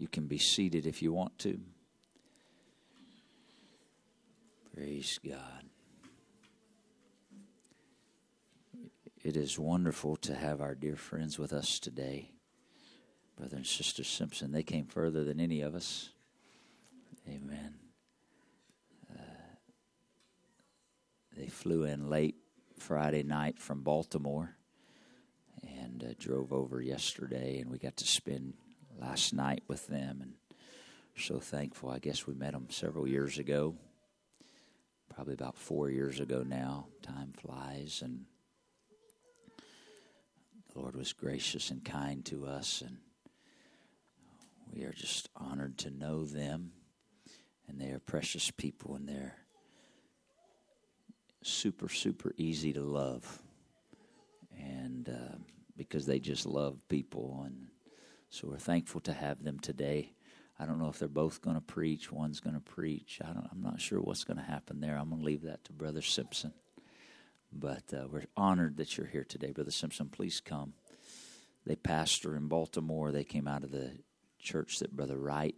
You can be seated if you want to. Praise God. It is wonderful to have our dear friends with us today. Brother and Sister Simpson, they came further than any of us. Amen. Uh, they flew in late Friday night from Baltimore and uh, drove over yesterday, and we got to spend last night with them. And so thankful. I guess we met them several years ago, probably about four years ago now. Time flies, and the Lord was gracious and kind to us, and we are just honored to know them. And they are precious people, and they're super, super easy to love. And uh, because they just love people. And so we're thankful to have them today. I don't know if they're both going to preach. One's going to preach. I am not sure what's going to happen there. I'm going to leave that to Brother Simpson. But uh, we're honored that you're here today, Brother Simpson. Please come. They pastor in Baltimore. They came out of the church that Brother Wright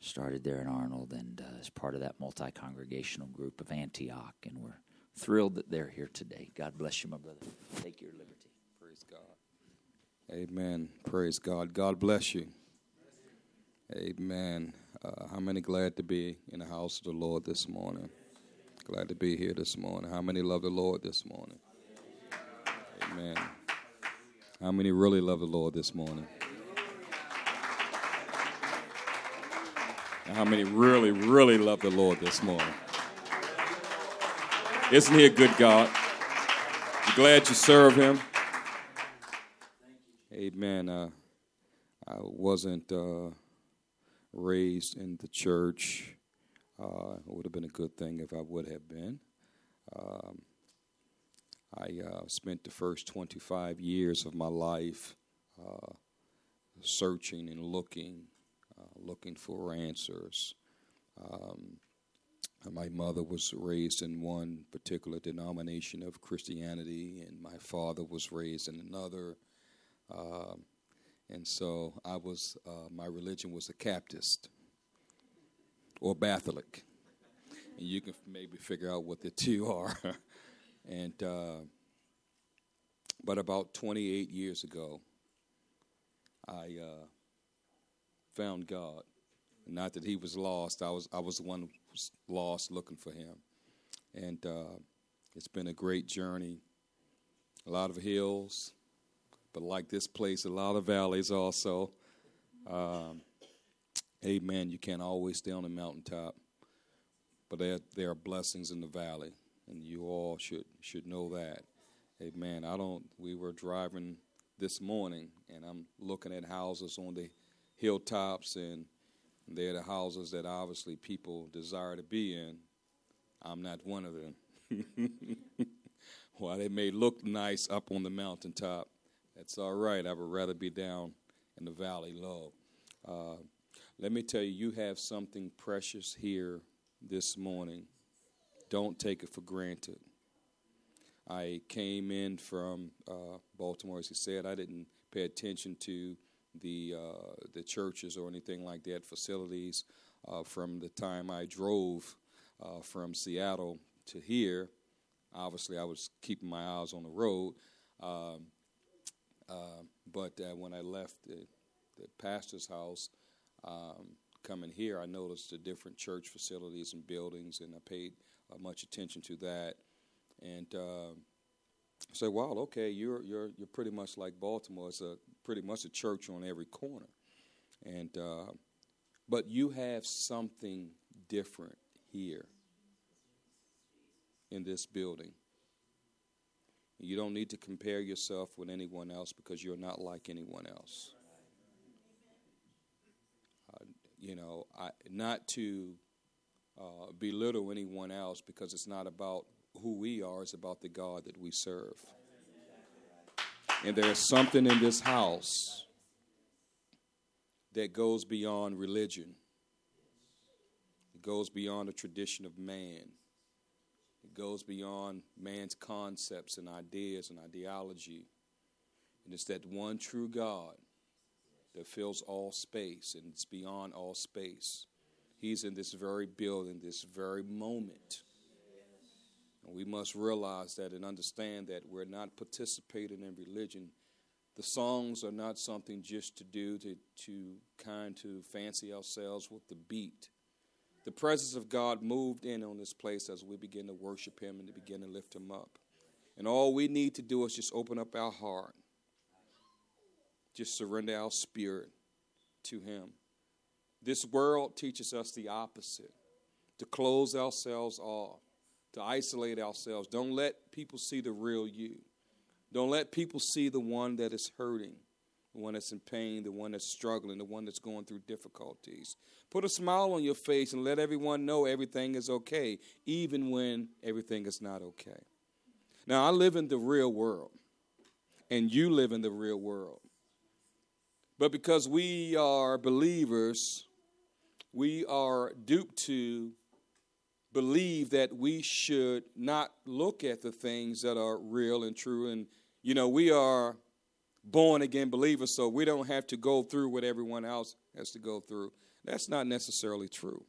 started there in Arnold and uh, is part of that multi congregational group of Antioch. And we're thrilled that they're here today. God bless you, my brother. Take your liberty. Amen. Praise God. God bless you. Amen. Uh, how many glad to be in the house of the Lord this morning? Glad to be here this morning. How many love the Lord this morning? Amen. How many really love the Lord this morning? How many really, really love the Lord this morning? Isn't he a good God? You glad you serve him? Amen. Uh, I wasn't uh, raised in the church. Uh, it would have been a good thing if I would have been. Um, I uh, spent the first 25 years of my life uh, searching and looking uh, looking for answers. Um, my mother was raised in one particular denomination of Christianity, and my father was raised in another. Uh, and so I was, uh, my religion was a Baptist or Catholic. And you can maybe figure out what the two are. and, uh, but about 28 years ago, I uh, found God. Not that he was lost. I was I was the one who was lost looking for him. And uh, it's been a great journey. A lot of hills, but like this place, a lot of valleys also. Um, amen. You can't always stay on the mountaintop, but there, there are blessings in the valley, and you all should should know that. Amen. I don't. We were driving this morning, and I'm looking at houses on the hilltops, and they're the houses that obviously people desire to be in. I'm not one of them. While they may look nice up on the mountaintop, that's all right. I would rather be down in the valley low. Uh, let me tell you, you have something precious here this morning. Don't take it for granted. I came in from uh, Baltimore, as he said. I didn't pay attention to the uh, the churches or anything like that, facilities. Uh, from the time I drove uh, from Seattle to here, obviously I was keeping my eyes on the road. Um, uh, but uh, when I left the, the pastor's house, um, coming here, I noticed the different church facilities and buildings, and I paid uh, much attention to that. And say, "Wow, okay, you're you're you're pretty much like Baltimore. It's a pretty much a church on every corner, and uh, but you have something different here in this building. You don't need to compare yourself with anyone else because you're not like anyone else. Uh, you know, I, not to uh, belittle anyone else because it's not about who we are, it's about the God that we serve. And there's something in this house that goes beyond religion, it goes beyond the tradition of man, goes beyond man's concepts and ideas and ideology. And it's that one true God that fills all space and it's beyond all space. He's in this very building, this very moment. And we must realize that and understand that we're not participating in religion. The songs are not something just to do to, to kind to fancy ourselves with the beat. The presence of God moved in on this place as we begin to worship Him and to begin to lift Him up. And all we need to do is just open up our heart, just surrender our spirit to Him. This world teaches us the opposite to close ourselves off, to isolate ourselves. Don't let people see the real you. Don't let people see the one that is hurting, the one that's in pain, the one that's struggling, the one that's going through difficulties. Put a smile on your face and let everyone know everything is okay, even when everything is not okay. Now, I live in the real world, and you live in the real world. But because we are believers, we are duped to believe that we should not look at the things that are real and true. And, you know, we are born again believers, so we don't have to go through what everyone else has to go through. That's not necessarily true.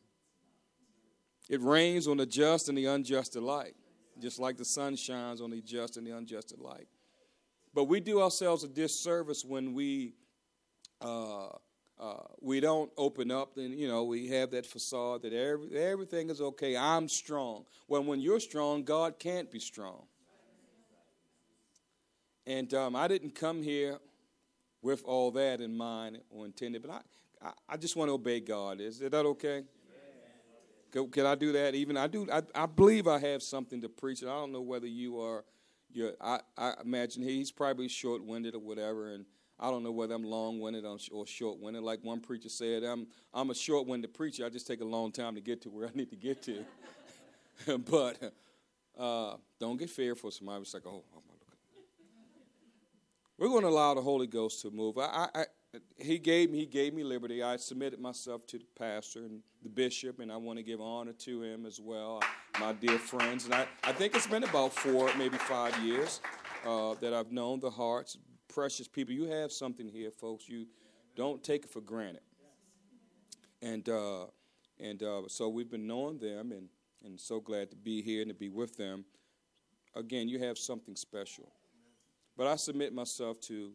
It rains on the just and the unjust alike just like the sun shines on the just and the unjust alike. But we do ourselves a disservice when we uh, uh, we don't open up and you know we have that facade that every, everything is okay. I'm strong. Well, when you're strong, God can't be strong. And um, I didn't come here with all that in mind or intended, but I, I, I just want to obey God. Is that okay? Can I do that? Even I do. I, I believe I have something to preach. And I don't know whether you are. you I, I imagine he's probably short-winded or whatever, and I don't know whether I'm long-winded or short-winded. Like one preacher said, I'm I'm a short-winded preacher. I just take a long time to get to where I need to get to. but uh, don't get fearful. Somebody was like, "Oh, oh We're going to allow the Holy Ghost to move. I, I, he gave me he gave me liberty. I submitted myself to the pastor and the bishop, and I want to give honor to him as well, my dear friends. And I, I think it's been about four, maybe five years uh, that I've known the hearts, precious people. You have something here, folks. You don't take it for granted. And uh, and uh, so we've been knowing them, and and so glad to be here and to be with them. Again, you have something special. But I submit myself to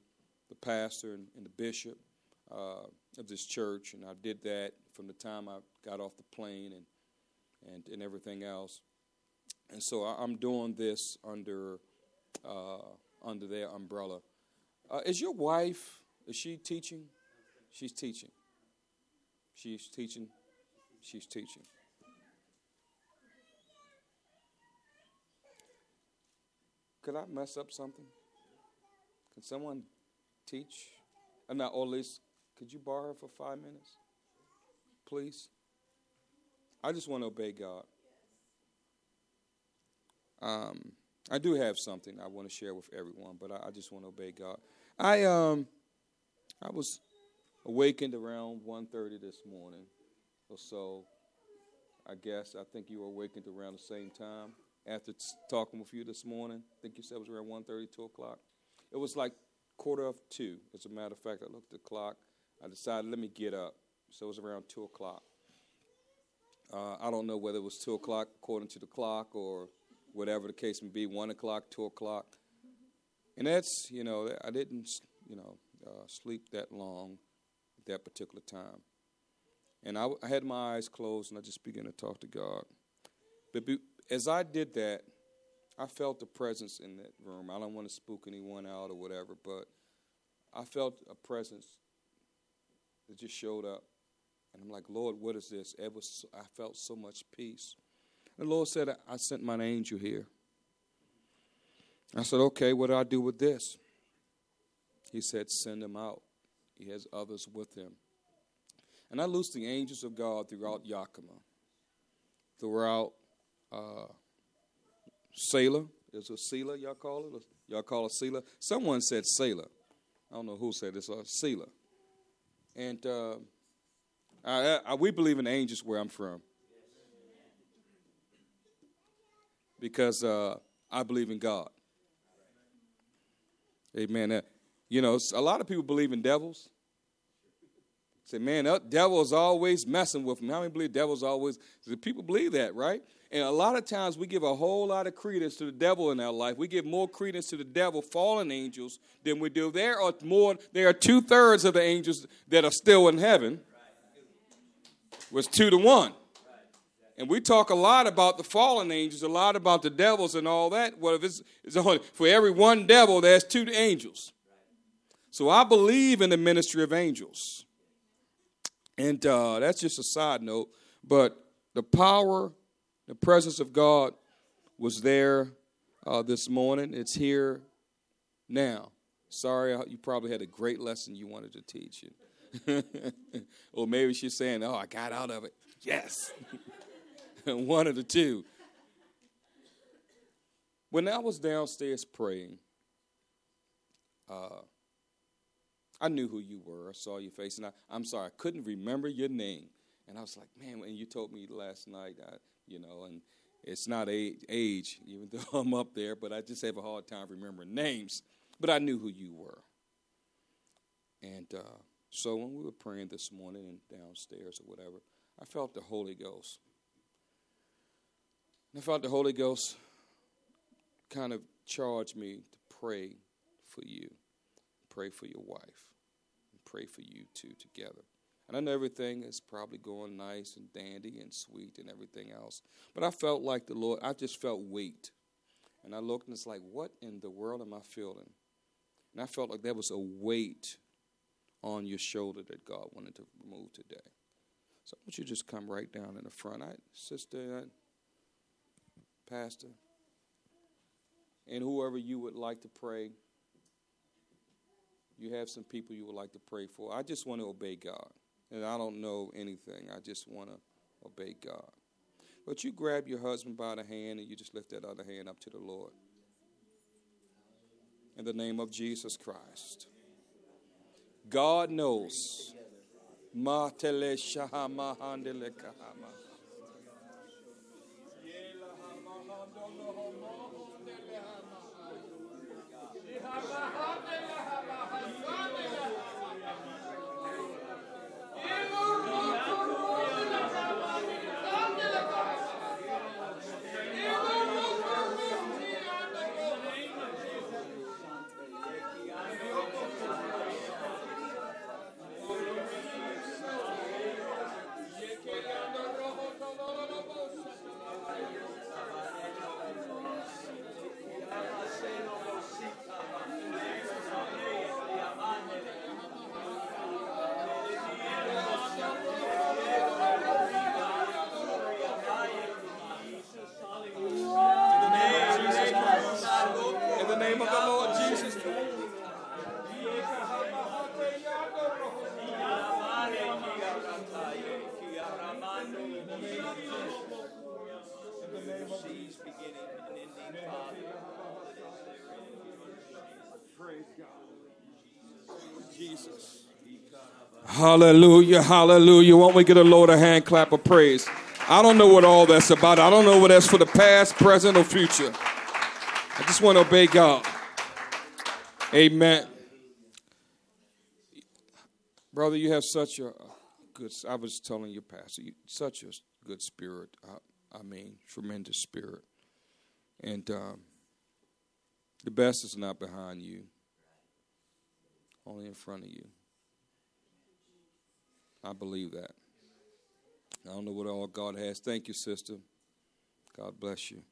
the pastor and, and the bishop uh, of this church, and I did that from the time I got off the plane and and, and everything else. And so I, am doing this under uh, under their umbrella. Uh, is your wife? Is she teaching? She's teaching. She's teaching. She's teaching. Could I mess up something? Can someone teach? I'm not or at could you borrow for five minutes? Please? I just want to obey God. Um, I do have something I want to share with everyone, but I, I just want to obey God. I um, I was awakened around 1.30 this morning or so. I guess I think you were awakened around the same time after t- talking with you this morning. I think you said it was around 1.30, 2 o'clock. It was like quarter of two. As a matter of fact, I looked at the clock. I decided, let me get up. So it was around two o'clock. Uh, I don't know whether it was two o'clock according to the clock or whatever the case may be, one o'clock, two o'clock. And that's, you know, I didn't, you know, uh, sleep that long at that particular time. And I, I, had my eyes closed and I just began to talk to God. But be, as I did that, I felt the presence in that room. I don't want to spook anyone out or whatever, but I felt a presence that just showed up. And I'm like, Lord, what is this? It was, I felt so much peace. And the Lord said, I sent my angel here. I said, okay, what do I do with this? He said, send him out. He has others with him. And I loosed the angels of God throughout Yakima, throughout uh, Sailor. Is a Selah, y'all call it? Y'all call it Selah? Someone said Sailor. I don't know who said this. Uh, Selah. And uh, I, I, we believe in angels where I'm from. Because uh, I believe in God. Amen. Uh, you know, a lot of people believe in devils. Say, man, that devil's always messing with me. How many believe devil's always? People believe that, right? And a lot of times we give a whole lot of credence to the devil in our life. We give more credence to the devil, fallen angels, than we do. There are more. There are two thirds of the angels that are still in heaven. Was two to one. And we talk a lot about the fallen angels, a lot about the devils and all that. Well, if it's, it's only, for every one devil, there's two angels. So I believe in the ministry of angels. And uh, that's just a side note. But the power the presence of God was there uh, this morning. It's here now. Sorry, you probably had a great lesson you wanted to teach. or maybe she's saying, Oh, I got out of it. Yes. One of the two. When I was downstairs praying, uh, I knew who you were. I saw your face, and I, I'm sorry, I couldn't remember your name. And I was like, man, when you told me last night, I, you know, and it's not age, age, even though I'm up there, but I just have a hard time remembering names. But I knew who you were. And uh, so when we were praying this morning and downstairs or whatever, I felt the Holy Ghost. And I felt the Holy Ghost kind of charge me to pray for you, pray for your wife, and pray for you two together. And I know everything is probably going nice and dandy and sweet and everything else. But I felt like the Lord, I just felt weight. And I looked and it's like, what in the world am I feeling? And I felt like there was a weight on your shoulder that God wanted to remove today. So I want you to just come right down in the front. I, sister, I, pastor, and whoever you would like to pray, you have some people you would like to pray for. I just want to obey God and I don't know anything. I just want to obey God. But you grab your husband by the hand and you just lift that other hand up to the Lord. In the name of Jesus Christ. God knows. Hallelujah, hallelujah. Won't we get a Lord a hand clap of praise? I don't know what all that's about. I don't know what that's for the past, present, or future. I just want to obey God. Amen. Brother, you have such a good, I was telling your pastor—you such a good spirit. I, I mean, tremendous spirit. And um, the best is not behind you, only in front of you. I believe that. I don't know what all God has. Thank you, sister. God bless you.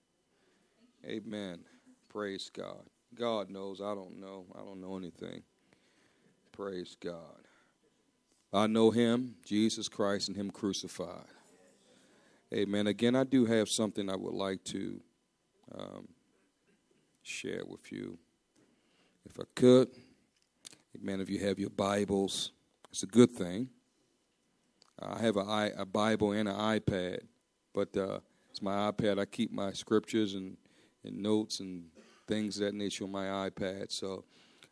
Amen. Praise God. God knows. I don't know. I don't know anything. Praise God. I know Him, Jesus Christ, and Him crucified. Amen. Again, I do have something I would like to um, share with you. If I could. Amen. If you have your Bibles, it's a good thing. I have a, a Bible and an iPad, but uh, it's my iPad. I keep my scriptures and, and notes and things of that nature on my iPad. So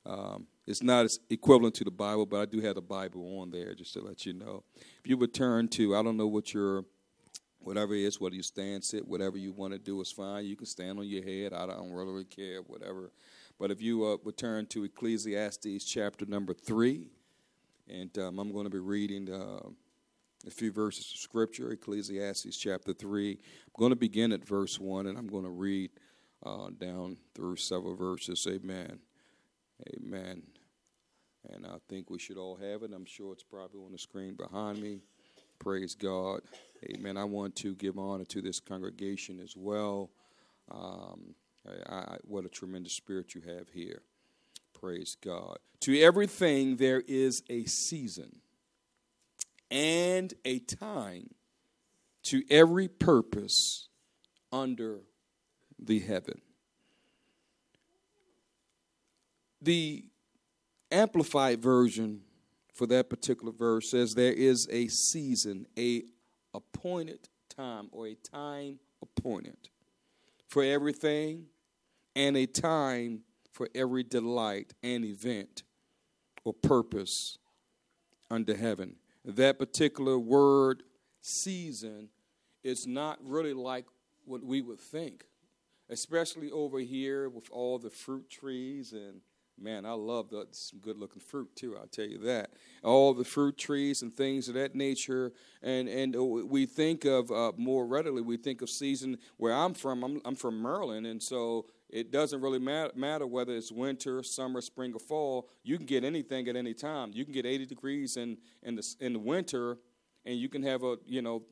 um, it's not as equivalent to the Bible, but I do have the Bible on there just to let you know. If you would turn to, I don't know what your whatever it is, whether you stand, sit, whatever you want to do is fine. You can stand on your head. I don't really care, whatever but if you uh, to Ecclesiastes chapter number 3, And um, I'm going to be reading uh, a few verses of Scripture, Ecclesiastes chapter 3. I'm going to begin at verse 1, and I'm going to read uh, down through several verses. Amen. Amen. And I think we should all have it. I'm sure it's probably on the screen behind me. Praise God. Amen. I want to give honor to this congregation as well. Um, I, I, what a tremendous spirit you have here. Praise God. To everything there is a season and a time to every purpose under the heaven. The amplified version for that particular verse says there is a season, a appointed time or a time appointed for everything and a time for every delight and event or purpose under heaven. That particular word, season, is not really like what we would think, especially over here with all the fruit trees and Man, I love the, some good looking fruit too, I'll tell you that. All the fruit trees and things of that nature. And, and we think of uh, more readily, we think of season where I'm from. I'm, I'm from Maryland, and so it doesn't really matter, whether it's winter, summer, spring, or fall. You can get anything at any time. You can get 80 degrees in, in, the, in the winter, and you can have a, you know,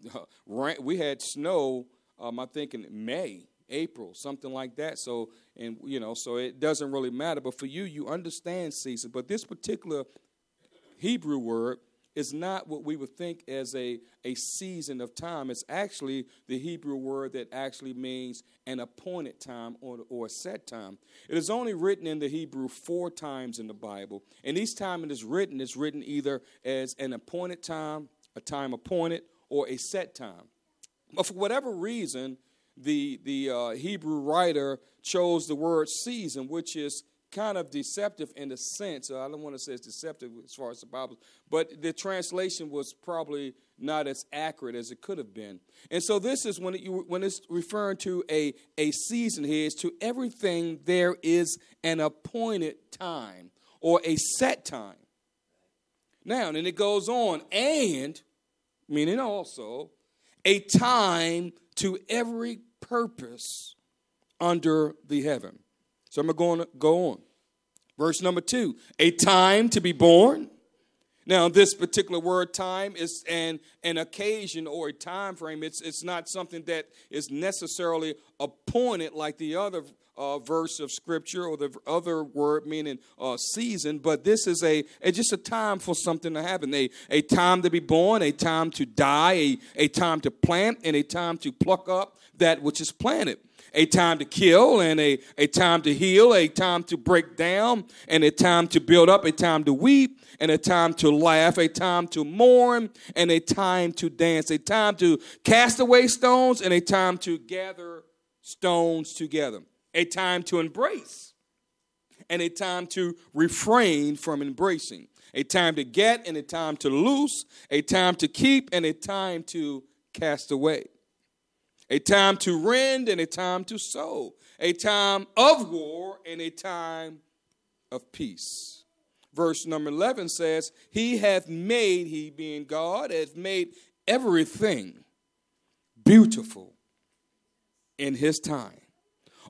we had snow, um, I think, in May April, something like that. So, and you know, so it doesn't really matter. But for you, you understand season. But this particular Hebrew word is not what we would think as a, a season of time. It's actually the Hebrew word that actually means an appointed time or, or a set time. It is only written in the Hebrew four times in the Bible. And each time it is written, it's written either as an appointed time, a time appointed, or a set time. But for whatever reason, the, the uh, Hebrew writer chose the word season, which is kind of deceptive in the sense. Uh, I don't want to say it's deceptive as far as the Bible, but the translation was probably not as accurate as it could have been. And so this is when it, you, when it's referring to a, a season here, is to everything there is an appointed time or a set time. Now, and it goes on, and meaning also a time to every purpose under the heaven. So I'm going to go on. Verse number two a time to be born. Now, this particular word time is an, an occasion or a time frame. It's, it's not something that is necessarily appointed like the other uh, verse of scripture or the other word meaning uh, season, but this is a, a, just a time for something to happen. A, a time to be born, a time to die, a, a time to plant, and a time to pluck up that which is planted. A time to kill and a, a time to heal, a time to break down and a time to build up, a time to weep and a time to laugh, a time to mourn and a time to dance, a time to cast away stones and a time to gather stones together, a time to embrace and a time to refrain from embracing, a time to get and a time to loose, a time to keep and a time to cast away a time to rend and a time to sow, a time of war and a time of peace. Verse number 11 says, He hath made, He being God, hath made everything beautiful in His time.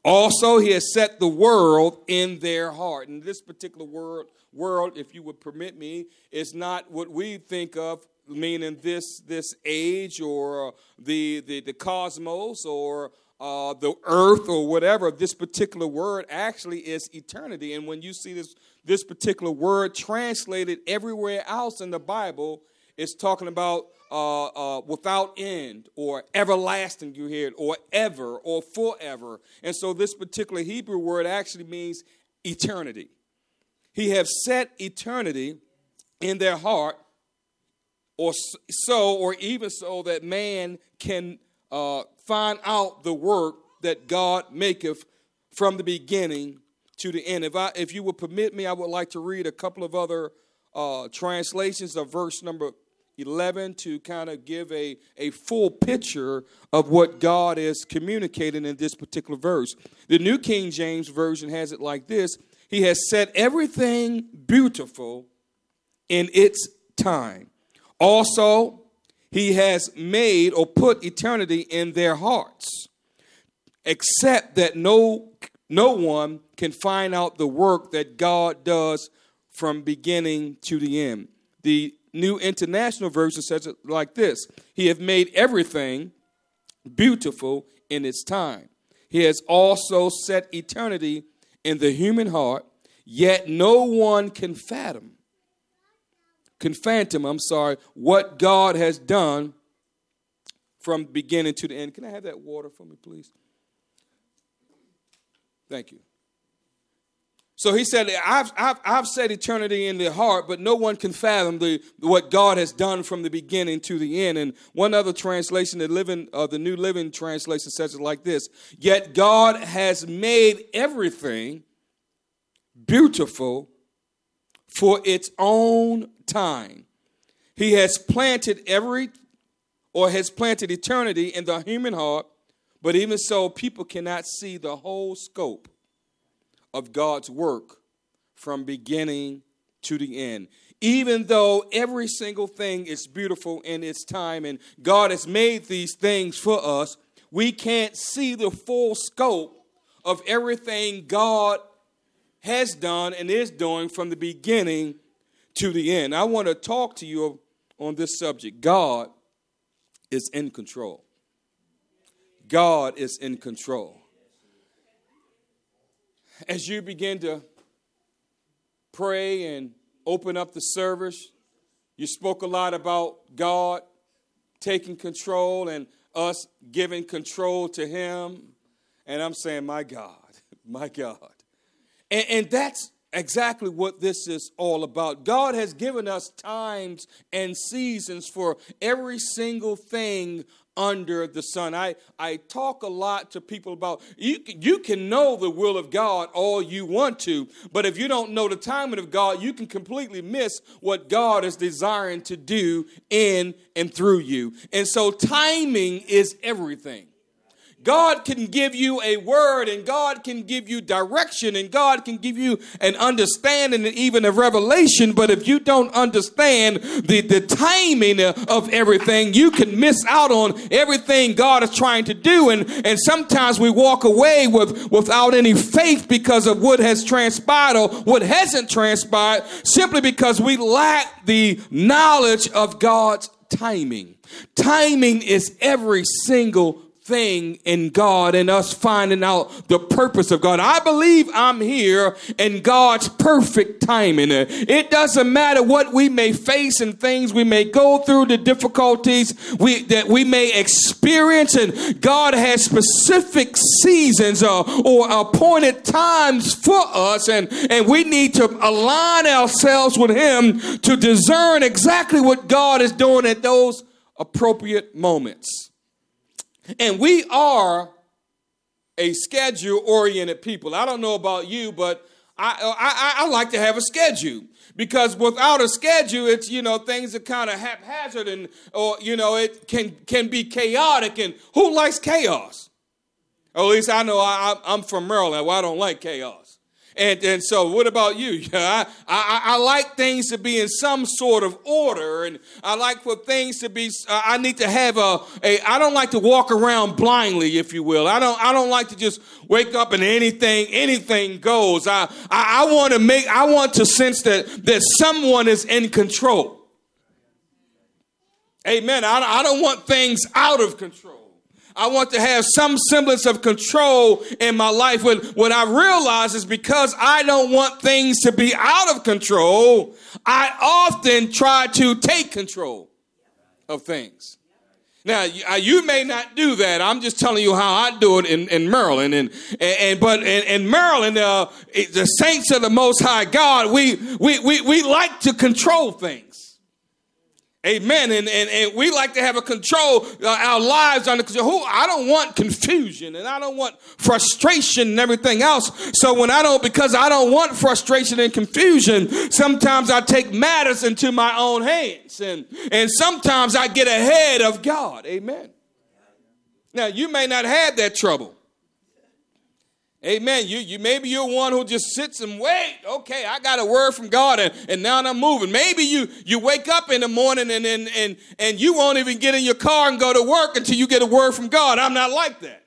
Also, He has set the world in their heart. And this particular word, world, if you would permit me, is not what we think of meaning this this age or uh, the, the the cosmos or uh, the earth or whatever this particular word actually is eternity. And when you see this this particular word translated everywhere else in the bible it's talking about uh, uh, without end or everlasting you hear it or ever or forever. And so this particular hebrew word actually means eternity. He have set eternity in their heart or so, or even so that man can uh, find out the work that God maketh from the beginning to the end. If I, if you would permit me, I would like to read a couple of other uh, translations of verse number 11 to kind of give a, a full picture of what God is communicating in this particular verse. The New King James Version has it like this He has set everything beautiful in its time. Also, he has made or put eternity in their hearts, except that no no one can find out the work that God does from beginning to the end. The New International Version says it like this He has made everything beautiful in its time. He has also set eternity in the human heart, yet no one can fathom, can phantom, I'm sorry, what God has done from beginning to the end. Can I have that water for me, please? Thank you. So he said, I've, I've, I've eternity in the heart, but no one can fathom the, what God has done from the beginning to the end. And one other translation, the, living, uh, the New Living Translation says it like this Yet God has made everything beautiful for its own time. He has planted every, or has planted eternity in the human heart, but even so, people cannot see the whole scope of God's work from beginning to the end. Even though every single thing is beautiful in its time and God has made these things for us, we can't see the full scope of everything God has done and is doing from the beginning to the end. I want to talk to you on this subject. God is in control. God is in control as you begin to pray and open up the service, you spoke a lot about God taking control and us giving control to Him. And I'm saying, my God, my God. And, and that's exactly what this is all about. God has given us times and seasons for every single thing under the sun. I, I talk a lot to people about you, you can know the will of God all you want to, but if you don't know the timing of God, you can completely miss what God is desiring to do in and through you. And so timing is everything. God can give you a word and God can give you direction and God can give you an understanding and even a revelation. But if you don't understand the, the timing of everything, you can miss out on everything God is trying to do. And, and sometimes we walk away with, without any faith because of what has transpired or what hasn't transpired simply because we lack the knowledge of God's timing. Timing is every single thing in God and us finding out the purpose of God. I believe I'm here in God's perfect timing. It doesn't matter what we may face and things we may go through, the difficulties we, that we may experience, and God has specific seasons uh, or appointed times for us, and, and we need to align ourselves with Him to discern exactly what God is doing at those appropriate moments. And we are a schedule oriented people. I don't know about you, but I, I, I, like to have a schedule because without a schedule, it's, you know, things are kind of haphazard and, or, you know, it can, can be chaotic. And who likes chaos? Or at least I know I, I'm from Maryland. Well, I don't like chaos. And, and so, what about you? I, I, I like things to be in some sort of order, and I like for things to be. Uh, I need to have a, a. I don't like to walk around blindly, if you will. I don't. I don't like to just wake up and anything anything goes. I I, I want to make. I want to sense that that someone is in control. Amen. I, I don't want things out of control. I want to have some semblance of control in my life. When, what I realize is because I don't want things to be out of control, I often try to take control of things. Now, you uh, may not do that. I'm just telling you how I do it in, in Maryland. And, and, and but in, in Maryland, uh, the saints of the Most High God, we, we, we, we like to control things. Amen. And, and, and we like to have a control, uh, our lives under control. Who, I don't want confusion and I don't want frustration and everything else. So when I don't, because I don't want frustration and confusion, sometimes I take matters into my own hands. And, and sometimes I get ahead of God. Amen. Now, you may not have that trouble. Amen. You, you maybe you're one who just sits and wait. Okay, I got a word from God, and, and now I'm moving. Maybe you you wake up in the morning and, and and and you won't even get in your car and go to work until you get a word from God. I'm not like that.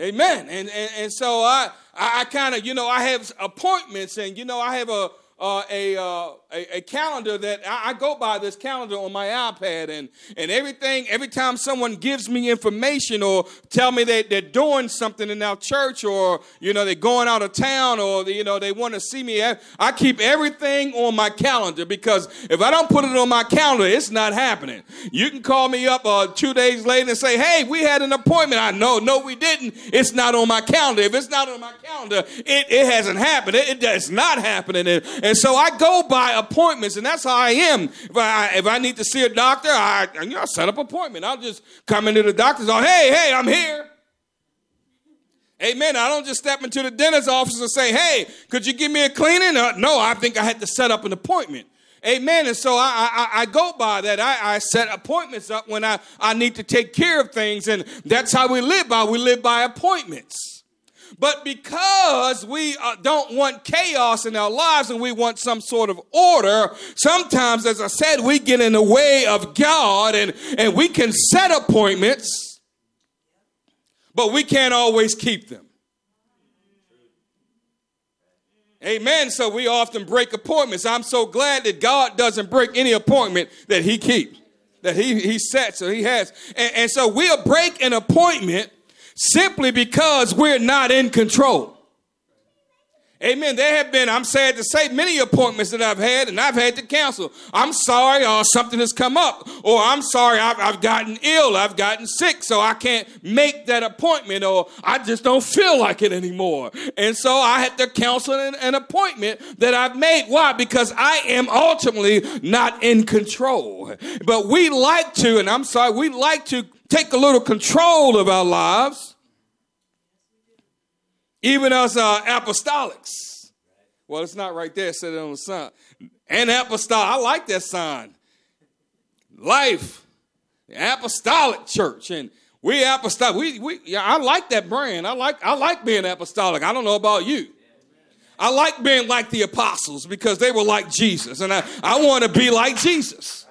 Amen. And and, and so I I, kind of you know I have appointments, and you know I have a uh, a, uh, a, a calendar that I, I, go by this calendar on my iPad, and and everything. Every time someone gives me information or tell me that they're doing something in our church, or you know they're going out of town, or you know they want to see me, I keep everything on my calendar because if I don't put it on my calendar, it's not happening. You can call me up uh, two days later and say, "Hey, we had an appointment." I know, no, we didn't. It's not on my calendar. If it's not on my calendar, it, it hasn't happened. It, it, it's not happening. And, and so I go by appointments, and that's how I am. If I, if I need to see a doctor, I, you know, I set up appointment. I'll just come into the doctor's office. Hey, hey, I'm here. Amen. I don't just step into the dentist's office and say, hey, could you give me a cleaning? Uh, no, I think I had to set up an appointment. Amen. And so I, I, I go by that. I, I, set appointments up when I, I need to take care of things. And that's how we live by. We live by appointments. But because we uh, don't want chaos in our lives and we want some sort of order, sometimes, as I said, we get in the way of God and, and we can set appointments, but we can't always keep them. Amen. So we often break appointments. I'm so glad that God doesn't break any appointment that He keeps, that He, he sets or He has. And, and so we'll break an appointment simply because we're not in control. Amen. There have been, I'm sad to say, many appointments that I've had and I've had to cancel. I'm sorry, or uh, something has come up. Or I'm sorry, I've, I've gotten ill, I've gotten sick, so I can't make that appointment, or I just don't feel like it anymore. And so I had to cancel an, an appointment that I've made. Why? Because I am ultimately not in control. But we like to, and I'm sorry, we like to take a little control of our lives, even as uh, apostolics. Well, it's not right there, said it on the sign. And apostolic, I like that sign. Life, the apostolic church. And we apostolic. We, we, yeah, I like that brand. I like, I like being apostolic. I don't know about you. I like being like the apostles because they were like Jesus, and I, I want to be like Jesus.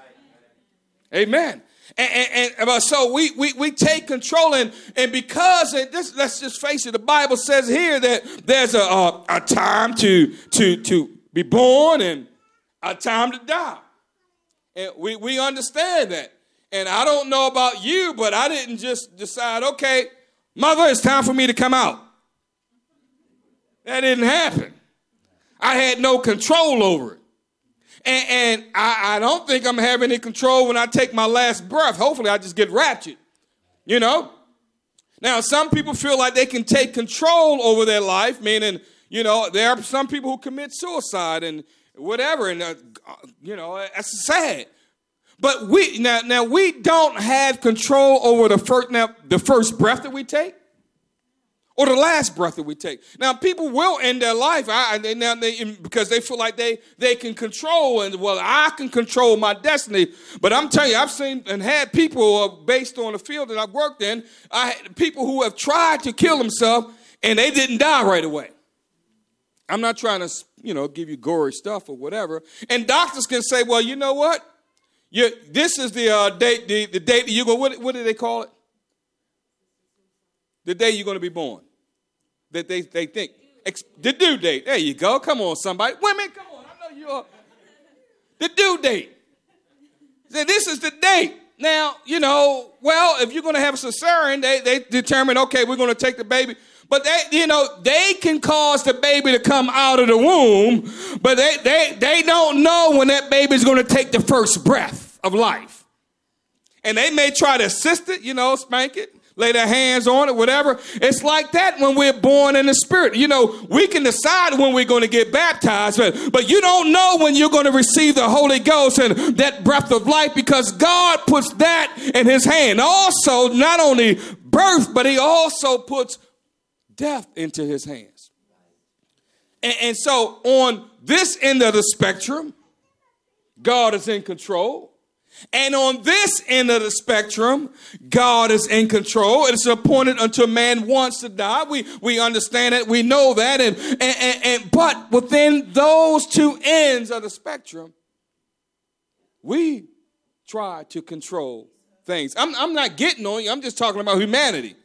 Amen. And, and, and, so we, we, we take control, and, and because this, let's just face it, the Bible says here that there's a, a, a time to, to, to be born and a time to die. And we, we understand that. And I don't know about you, but I didn't just decide, okay, mother, it's time for me to come out. That didn't happen. I had no control over it. And, and I, I, don't think I'm having any control when I take my last breath. Hopefully, I just get raptured. You know? Now, some people feel like they can take control over their life, meaning, you know, there are some people who commit suicide and whatever, and, uh, you know, that's sad. But we now, now we don't have control over the first now the first breath that we take or the last breath that we take. Now, people will end their life I, they, now they, because they feel like they, they can control and, well, I can control my destiny. But I'm telling you, I've seen and had people based on the field that I've worked in, I had people who have tried to kill themselves and they didn't die right away. I'm not trying to, you know, give you gory stuff or whatever. And doctors can say, well, you know what? You, this is the uh, date, the, the date that you go, what, what do they call it? The day you're going to be born. That they, they think. the due date. There you go. Come on, somebody. Women, come on. I know you're. The due date. This is the date. Now, you know, well, if you're going to have a cesarean, they, they determine, okay, we're going to take the baby. But they, you know, they can cause the baby to come out of the womb, but they, they, they don't know when that baby's going to take the first breath of life. And they may try to assist it, you know, spank it, lay their hands on it, whatever. It's like that when we're born in the spirit. You know, we can decide when we're going to get baptized, but, but you don't know when you're going to receive the Holy Ghost and that breath of life because God puts that in his hand. Also, not only birth, but he also puts death into his hands. And, and so on this end of the spectrum, God is in control. And on this end of the spectrum, God is in control. It is appointed until man wants to die. We, we understand it. We know that. And, and, and, and, but within those two ends of the spectrum, we try to control things. I'm, I'm not getting on you. I'm just talking about humanity.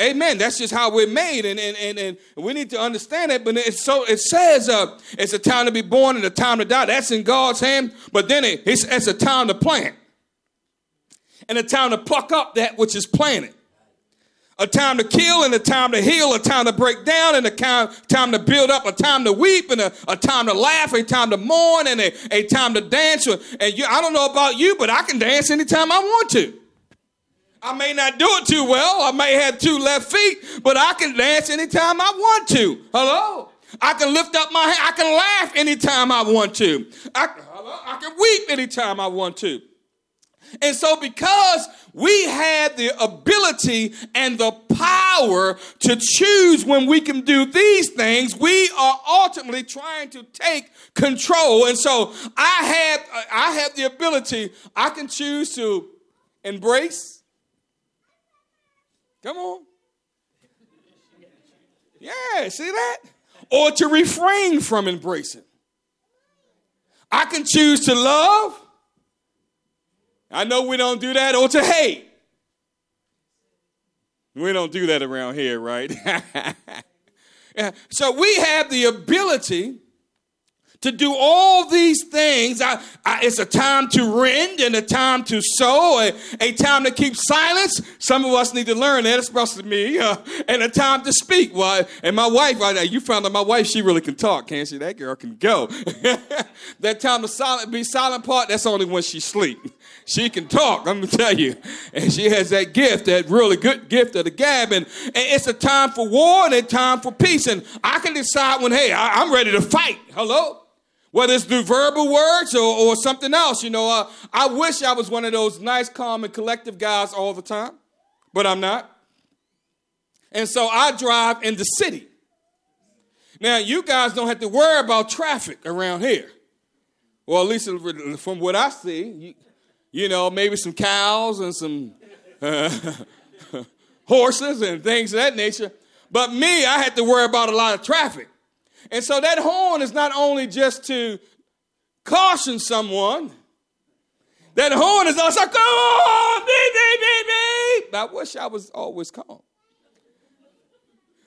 Amen. That's just how we're made, and and, and, and we need to understand it. But it's so it says uh, it's a time to be born and a time to die. That's in God's hand. But then it, it's, it's a time to plant, and a time to pluck up that which is planted. A time to kill and a time to heal, a time to break down and a time, time to build up, a time to weep and a, a time to laugh, a time to mourn and a, a time to dance. And you, I don't know about you, but I can dance anytime I want to. I may not do it too well. I may have two left feet, but I can dance anytime I want to. Hello? I can lift up my hand. I can laugh anytime I want to. I, hello? I can weep anytime I want to. And so, because we had the ability and the power to choose when we can do these things, we are ultimately trying to take control. And so, I have I have the ability. I can choose to embrace Come on. Yeah, see that? Or to refrain from embracing. I can choose to love. I know we don't do that, or to hate. We don't do that around here, right? so we have the ability to do all these things. I, I, it's a time to rend and a time to sow, a, a, time to keep silence. Some of us need to learn that, especially me, uh, and a time to speak. Well, and my wife, right now, you found out my wife, she really can talk, can't she? That girl can go. that time to silent, be silent part, that's only when she sleep. She can talk, I'm gonna tell you. And she has that gift, that really good gift of the gab. And, and it's a time for war and a time for peace. And I can decide when, hey, I, I'm ready to fight. Hello? Whether it's through verbal words or, or something else. You know, uh, I wish I was one of those nice, calm, and collective guys all the time, but I'm not. And so I drive in the city. Now, you guys don't have to worry about traffic around here. Well, at least from what I see, you, you know, maybe some cows and some uh, horses and things of that nature. But me, I had to worry about a lot of traffic. And so that horn is not only just to caution someone, that horn is also, come on, beep, beep, beep, beep. I wish I was always calm.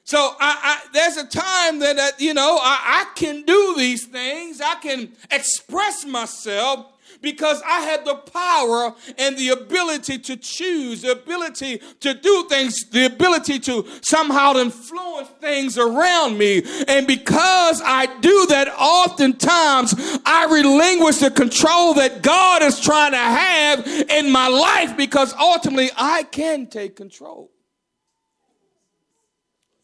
So I, I, there's a time that, uh, you know, I, I can do these things. I can express myself because I had the power and the ability to choose, the ability to do things, the ability to somehow influence things around me. And because I do that, oftentimes I relinquish the control that God is trying to have in my life because ultimately I can take control.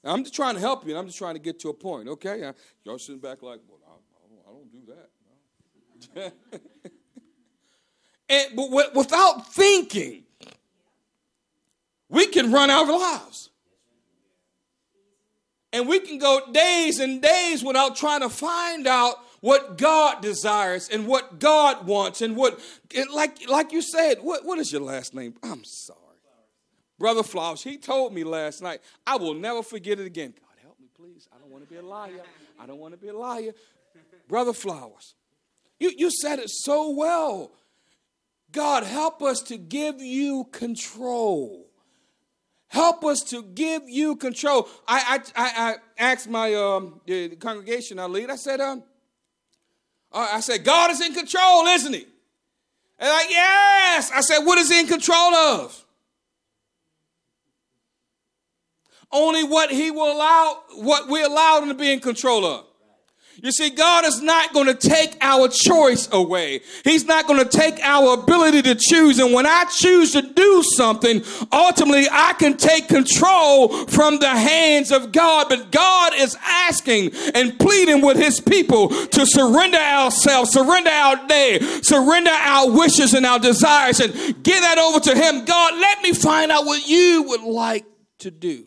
Now, I'm just trying to help you. And I'm just trying to get to a point, okay? Y'all sitting back like, well, I, I, don't, I don't do that. No. And, but without thinking, we can run our lives. And we can go days and days without trying to find out what God desires and what God wants and what, and like, like you said, what, what is your last name? I'm sorry. Brother Flowers, he told me last night, I will never forget it again. God help me, please. I don't want to be a liar. I don't want to be a liar. Brother Flowers, you, you said it so well. God, help us to give you control. Help us to give you control. I, I, I, I asked my um, the congregation I lead, I said, um, I said, God is in control, isn't he? And like, yes. I said, what is he in control of? Only what he will allow, what we allow him to be in control of. You see, God is not going to take our choice away. He's not going to take our ability to choose. And when I choose to do something, ultimately I can take control from the hands of God. But God is asking and pleading with his people to surrender ourselves, surrender our day, surrender our wishes and our desires, and give that over to him. God, let me find out what you would like to do.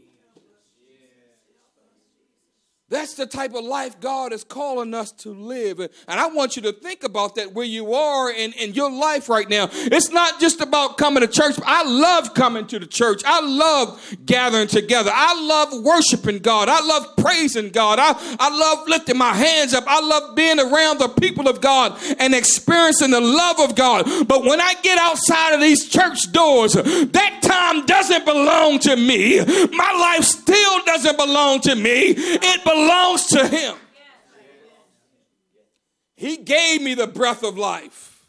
That's the type of life God is calling us to live. And I want you to think about that where you are in, in your life right now. It's not just about coming to church. I love coming to the church. I love gathering together. I love worshiping God. I love praising God. I, I love lifting my hands up. I love being around the people of God and experiencing the love of God. But when I get outside of these church doors, that time doesn't belong to me. My life still doesn't belong to me. It belongs belongs to Him. He gave me the breath of life.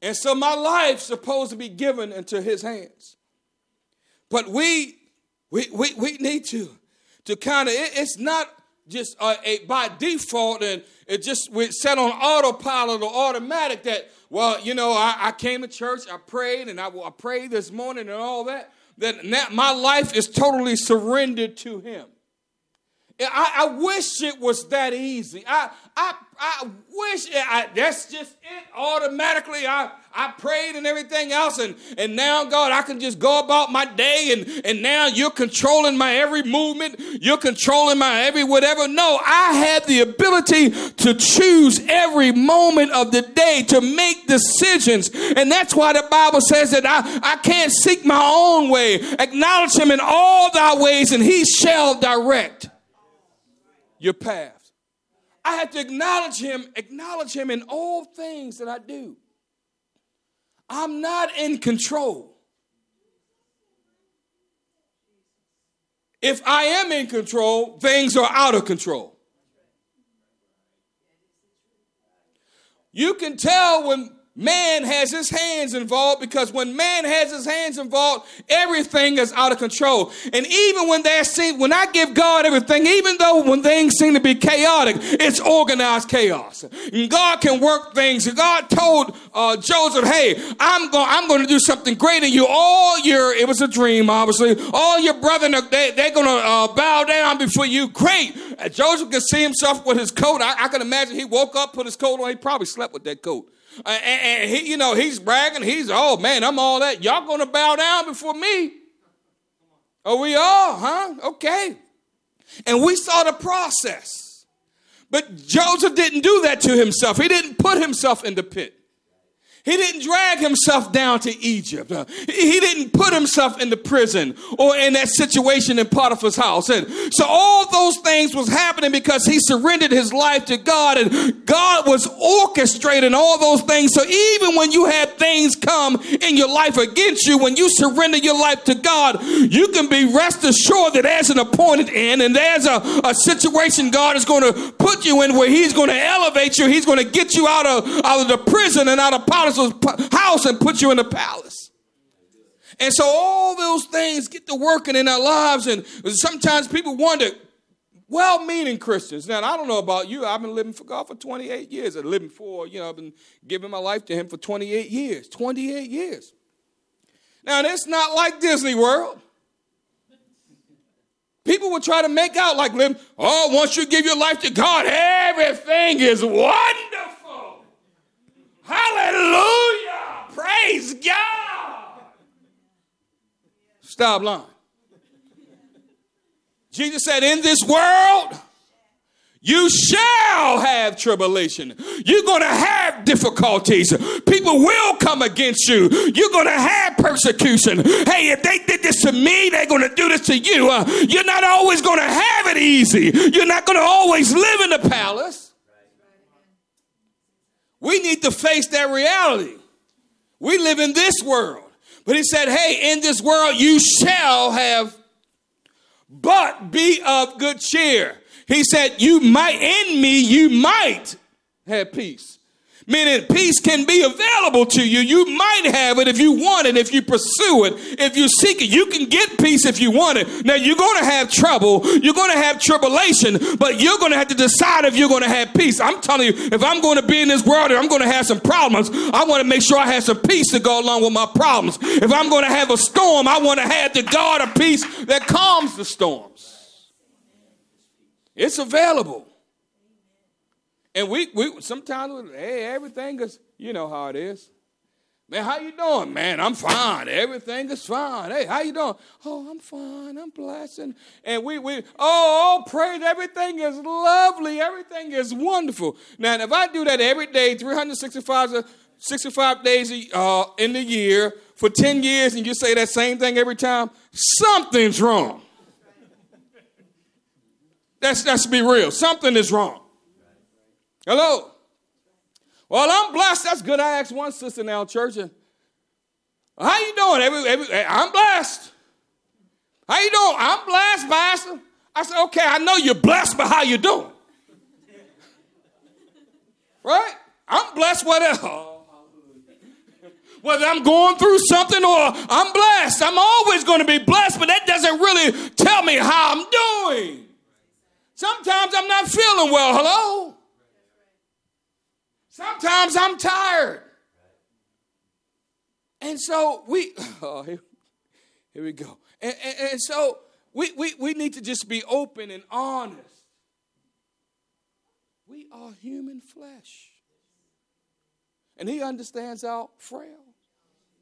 And so my life's supposed to be given into His hands. But we, we, we, we need to, to kind of, it, it's not just a, a, by default and it just we set on autopilot or automatic that, well, you know, I, I came to church, I prayed, and I, will I prayed this morning and all that, that now my life is totally surrendered to Him. I, I wish it was that easy. I, I, I wish I, that's just it. Automatically, I, I prayed and everything else, and, and now, God, I can just go about my day, and, and now you're controlling my every movement. You're controlling my every whatever. No, I have the ability to choose every moment of the day to make decisions. And that's why the Bible says that I, I can't seek my own way. Acknowledge him in all thy ways, and he shall direct your path. I have to acknowledge him, acknowledge him in all things that I do. I'm not in control. If I am in control, things are out of control. You can tell when man has his hands involved because when man has his hands involved, everything is out of control. And even when they seem, when I give God everything, even though when things seem to be chaotic, it's organized chaos. And God can work things. God told uh, Joseph, "Hey, I'm going, I'm going to do something great in you. All your, it was a dream, obviously. All your brethren, they, they're going to uh, bow down before you. Great." Joseph could see himself with his coat. I, I can imagine he woke up, put his coat on. He probably slept with that coat. And, and he, you know, he's bragging. He's, oh man, I'm all that. Y'all gonna bow down before me? Oh, we are, huh? Okay. And we saw the process. But Joseph didn't do that to himself. He didn't put himself in the pit. He didn't drag himself down to Egypt. He didn't put himself in the prison or in that situation in Potiphar's house. And so all those things was happening because he surrendered his life to God and God was orchestrating all those things. So even when you have things come in your life against you, when you surrender your life to God, you can be rest assured that there's an appointed end and there's a, a situation God is going to put you in where he's going to elevate you. He's going to get you out of, out of the prison and out of Potiphar's Potiphar's house and put you in the palace. And so all those things get to working in our lives. And sometimes people wonder, well meaning Christians. Now, I don't know about you. I've been living for God for 28 years. I've living for, you know, I've been giving my life to Him for 28 years. 28 years. Now, it's not like Disney World. People will try to make out like, oh, once you give your life to God, everything is wonderful. Hallelujah. Praise God. Stop lying. Jesus said, In this world, you shall have tribulation. You're going to have difficulties. People will come against you. You're going to have persecution. Hey, if they did this to me, they're going to do this to you. Uh, you're not always going to have it easy. You're not going to always live in the palace. We need to face that reality. We live in this world. But he said, Hey, in this world you shall have, but be of good cheer. He said, You might, in me, you might have peace. Meaning peace can be available to you. You might have it if you want it, if you pursue it, if you seek it. You can get peace if you want it. Now you're going to have trouble. You're going to have tribulation, but you're going to have to decide if you're going to have peace. I'm telling you, if I'm going to be in this world and I'm going to have some problems, I want to make sure I have some peace to go along with my problems. If I'm going to have a storm, I want to have the God of peace that calms the storms. It's available. And we, we sometimes, hey, everything is, you know how it is. Man, how you doing? Man, I'm fine. Everything is fine. Hey, how you doing? Oh, I'm fine. I'm blessed. And, we, we, oh, praise, everything is lovely. Everything is wonderful. Now, if I do that every day, 365 65 days uh, in the year for 10 years, and you say that same thing every time, something's wrong. Let's, let's be real. Something is wrong. Hello? Well, I'm blessed. That's good. I asked one sister now, church, and how you doing? Every, every, I'm blessed. How you doing? I'm blessed, Pastor. I said, okay, I know you're blessed, but how you doing? right? I'm blessed whatever. Whether I'm going through something or I'm blessed, I'm always going to be blessed, but that doesn't really tell me how I'm doing. Sometimes I'm not feeling well. Hello? Sometimes I'm tired. And so we, oh, here, here we go. And, and, and so we, we, we need to just be open and honest. We are human flesh. And he understands our frail,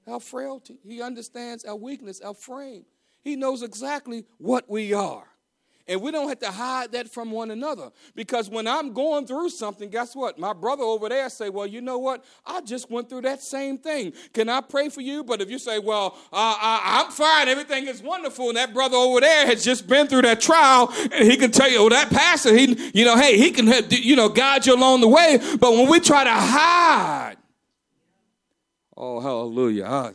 our frailty. He understands our weakness, our frame. He knows exactly what we are. And we don't have to hide that from one another. Because when I'm going through something, guess what? My brother over there say, well, you know what? I just went through that same thing. Can I pray for you? But if you say, well, uh, I, am fine, everything is wonderful, and that brother over there has just been through that trial, and he can tell you, oh, that pastor, he, you know, hey, he can, you know, guide you along the way. But when we try to hide, oh, hallelujah.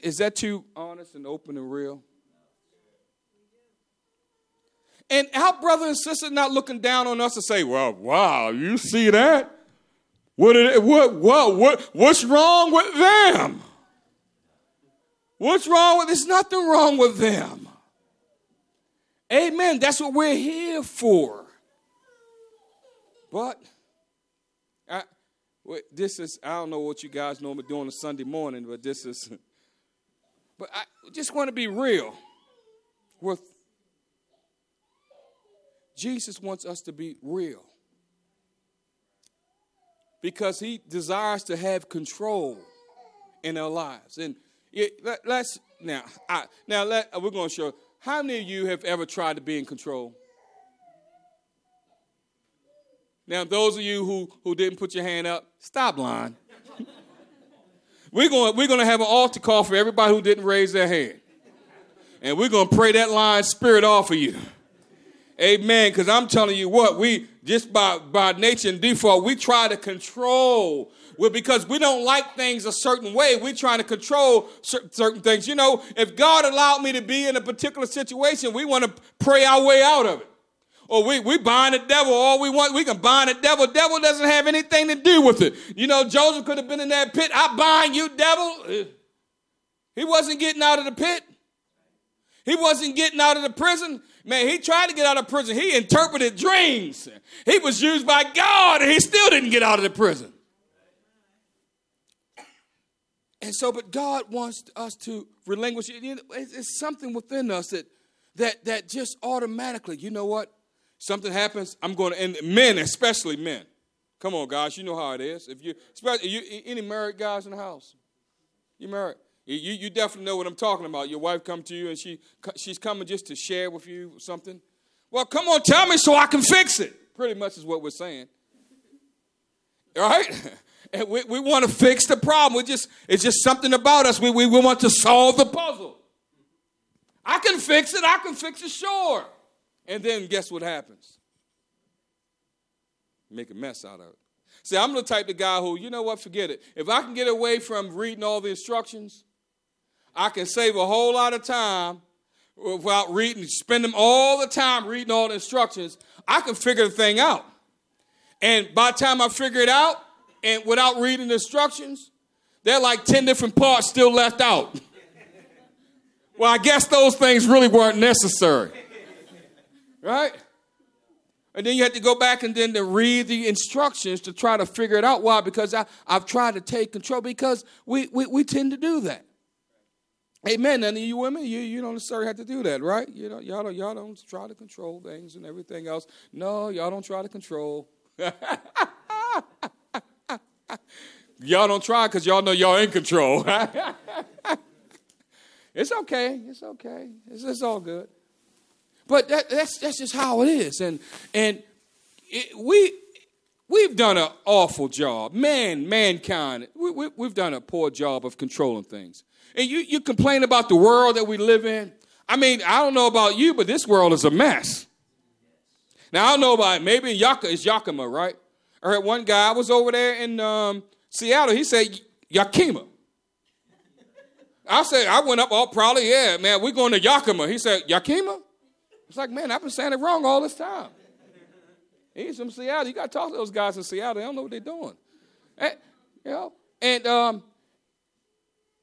Is that too honest and open and real? And our brother and sister not looking down on us and say, well, wow, you see that? What, it, what, what, what, what's wrong with them? What's wrong with, there's nothing wrong with them. Amen. That's what we're here for. But I, this is, I don't know what you guys normally do on a Sunday morning, but this is, but I just want to be real with Jesus wants us to be real because he desires to have control in our lives. And it, let, us now, I, now let, we're going to show. How many of you have ever tried to be in control? Now, those of you who, who didn't put your hand up, stop lying. we're going we're going to have an altar call for everybody who didn't raise their hand, and we're going to pray that lying spirit off of you. Amen. Because I'm telling you what, we just by, by nature and default, we try to control. Well, because we don't like things a certain way, we're trying to control certain things. You know, if God allowed me to be in a particular situation, we want to pray our way out of it. Or we, we bind the devil all we want. We can bind the devil. Devil doesn't have anything to do with it. You know, Joseph could have been in that pit. I bind you, devil. Eh. He wasn't getting out of the pit. He wasn't getting out of the prison. Man, he tried to get out of prison. He interpreted dreams. He was used by God and he still didn't get out of the prison. And so, but God wants us to relinquish it. It's something within us that that that just automatically, you know what? Something happens, I'm going to, and men, especially men. Come on, guys, you know how it is. If you, especially you, any married guys in the house, you married. You, you definitely know what I'm talking about. Your wife come to you and she, she's coming just to share with you something. Well, come on, tell me so I can fix it. Pretty much is what we're saying. Right? And we, we want to fix the problem. We just, it's just something about us. We, we, we want to solve the puzzle. I can fix it. I can fix it, sure. And then guess what happens? Make a mess out of it. See, I'm the type of guy who, you know what, forget it. If I can get away from reading all the instructions, I can save a whole lot of time without reading, spend them all the time reading all the instructions. I can figure the thing out. And by the time I figure it out, and without reading the instructions, there are like 10 different parts still left out. well, I guess those things really weren't necessary. Right? And then you have to go back and then to read the instructions to try to figure it out. Why? Because I, I've tried to take control because we, we, we tend to do that. Amen. None of you women, you, you don't necessarily have to do that, right? You know, y'all don't y'all don't try to control things and everything else. No, y'all don't try to control. Y'all don't try because y'all know y'all in control. it's okay. It's okay. It's, it's all good. But that, that's that's just how it is, and and it, we we've done an awful job. Man, mankind, we, we, we've done a poor job of controlling things. And you you complain about the world that we live in. I mean, I don't know about you, but this world is a mess. Now I don't know about maybe in Yakima, it's Yakima, right? I heard one guy was over there in um, Seattle. He said Yakima. I said I went up all oh, probably yeah, man. We're going to Yakima. He said Yakima. It's like, man, I've been saying it wrong all this time. He's from Seattle. You got to talk to those guys in Seattle. They don't know what they're doing. And, you know, and um,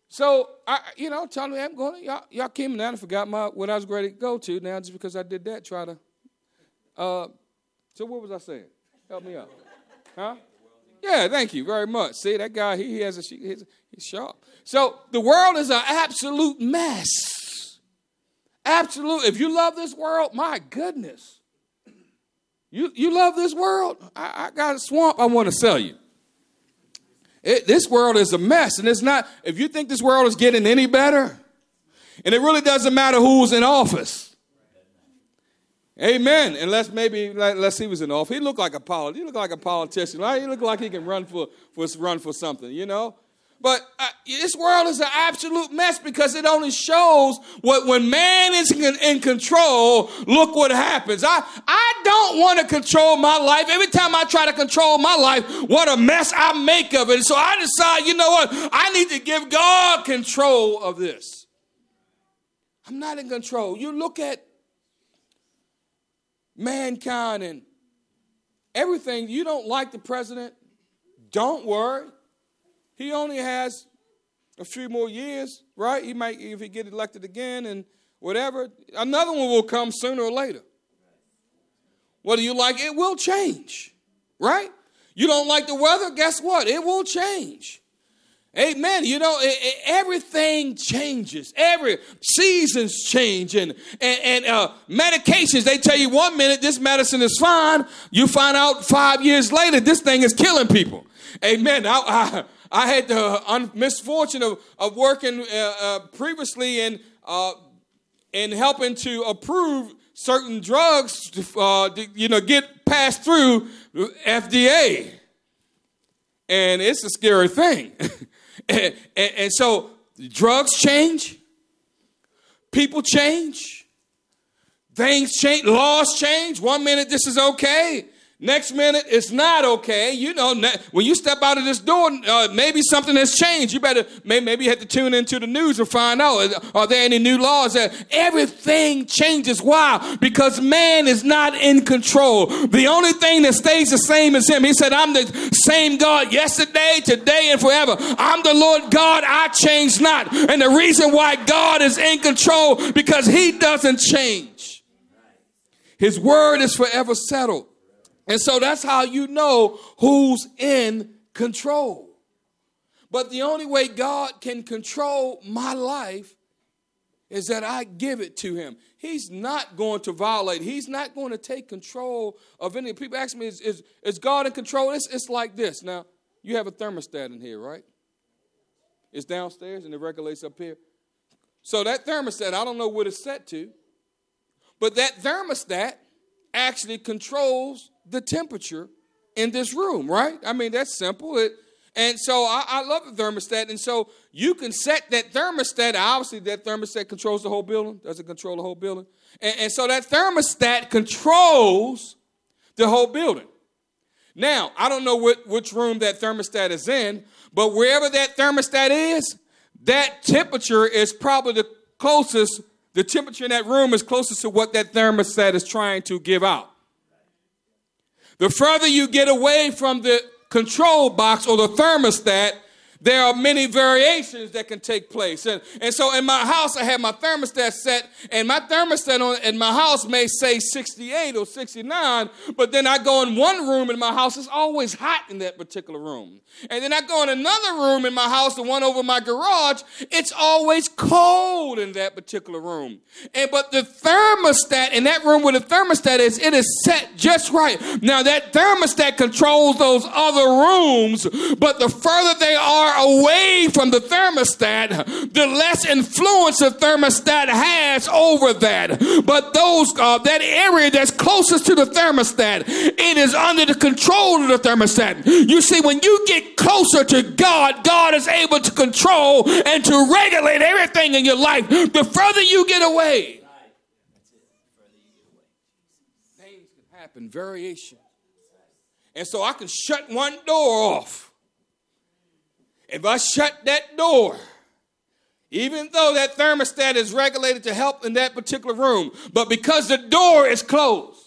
so I, you know, telling me I'm going y'all, y'all came down and forgot my what I was ready to go to. Now just because I did that, try to. Uh, so what was I saying? Help me out, huh? Yeah, thank you very much. See that guy? He, he has a he's, he's sharp. So the world is an absolute mess. Absolutely. If you love this world, my goodness. You, you love this world? I, I got a swamp I want to sell you. It, this world is a mess. And it's not, if you think this world is getting any better, and it really doesn't matter who's in office. Amen. Unless maybe, unless he was in office. He looked like a politician. He looked like a politician. Right? He looked like he can run for, for, run for something, you know? But uh, this world is an absolute mess because it only shows what when man is in, control, look what happens. I don't want to control my life. Every time I try to control my life, what a mess I make of it. So I decide, you know what? I need to give God control of this. I'm not in control. You look at mankind and everything. You don't like the president, don't worry. He only has a few more years, right? He might, if he get elected again and whatever, another one will come sooner or later. Whether you like it, will change, right? You don't like the weather, guess what? It will change. Amen. You know, it, it, everything changes. Every seasons change, and and, and uh, medications. They tell you one minute this medicine is fine. You find out five years later this thing is killing people. Amen. I, I, I had the un- misfortune of, of working uh, uh, previously in, uh, in helping to approve certain drugs uh, you know, get passed through FDA. And it's a scary thing. and, and, and so drugs change, people change, things change, laws change. One minute this is okay, Next minute, it's not okay. You know, when you step out of this door, uh, maybe something has changed. You better, maybe you have to tune into the news and find out are there any new laws that everything changes. Why? Because man is not in control. The only thing that stays the same is him. He said, I'm the same God yesterday, today, and forever. I'm the Lord God. I change not. And the reason why God is in control because he doesn't change. His word is forever settled. And so that's how you know who's in control. But the only way God can control my life is that I give it to him. He's not going to violate. He's not going to take control of any. People ask me, is, is, is God in control? It's, it's like this. Now, you have a thermostat in here, right? It's downstairs and it regulates up here. So that thermostat, I don't know what it's set to, but that thermostat actually controls the temperature in this room, right? I mean, that's simple. It, and so I, I, love the thermostat. And so you can set that thermostat. Obviously, that thermostat controls the whole building. Does it control the whole building? And, and so that thermostat controls the whole building. Now, I don't know what, which room that thermostat is in, but wherever that thermostat is, that temperature is probably the closest, the temperature in that room is closest to what that thermostat is trying to give out. The further you get away from the control box or the thermostat, there are many variations that can take place. And, and so in my house, I have my thermostat set, and my thermostat on, in my house may say 68 or 69, but then I go in one room in my house, it's always hot in that particular room. And then I go in another room in my house, the one over my garage, it's always cold in that particular room. And but the thermostat in that room where the thermostat is, it is set just right. Now that thermostat controls those other rooms, but the further they are away from the thermostat, the less influence the thermostat has over that. But those uh, that area that's closest to the thermostat, it is under the control of the thermostat. You see, when you get closer to God, God is able to control and to regulate everything in your life. The further you get away, things can happen, variation. And so I can shut one door off if I shut that door, even though that thermostat is regulated to help in that particular room, but because the door is closed,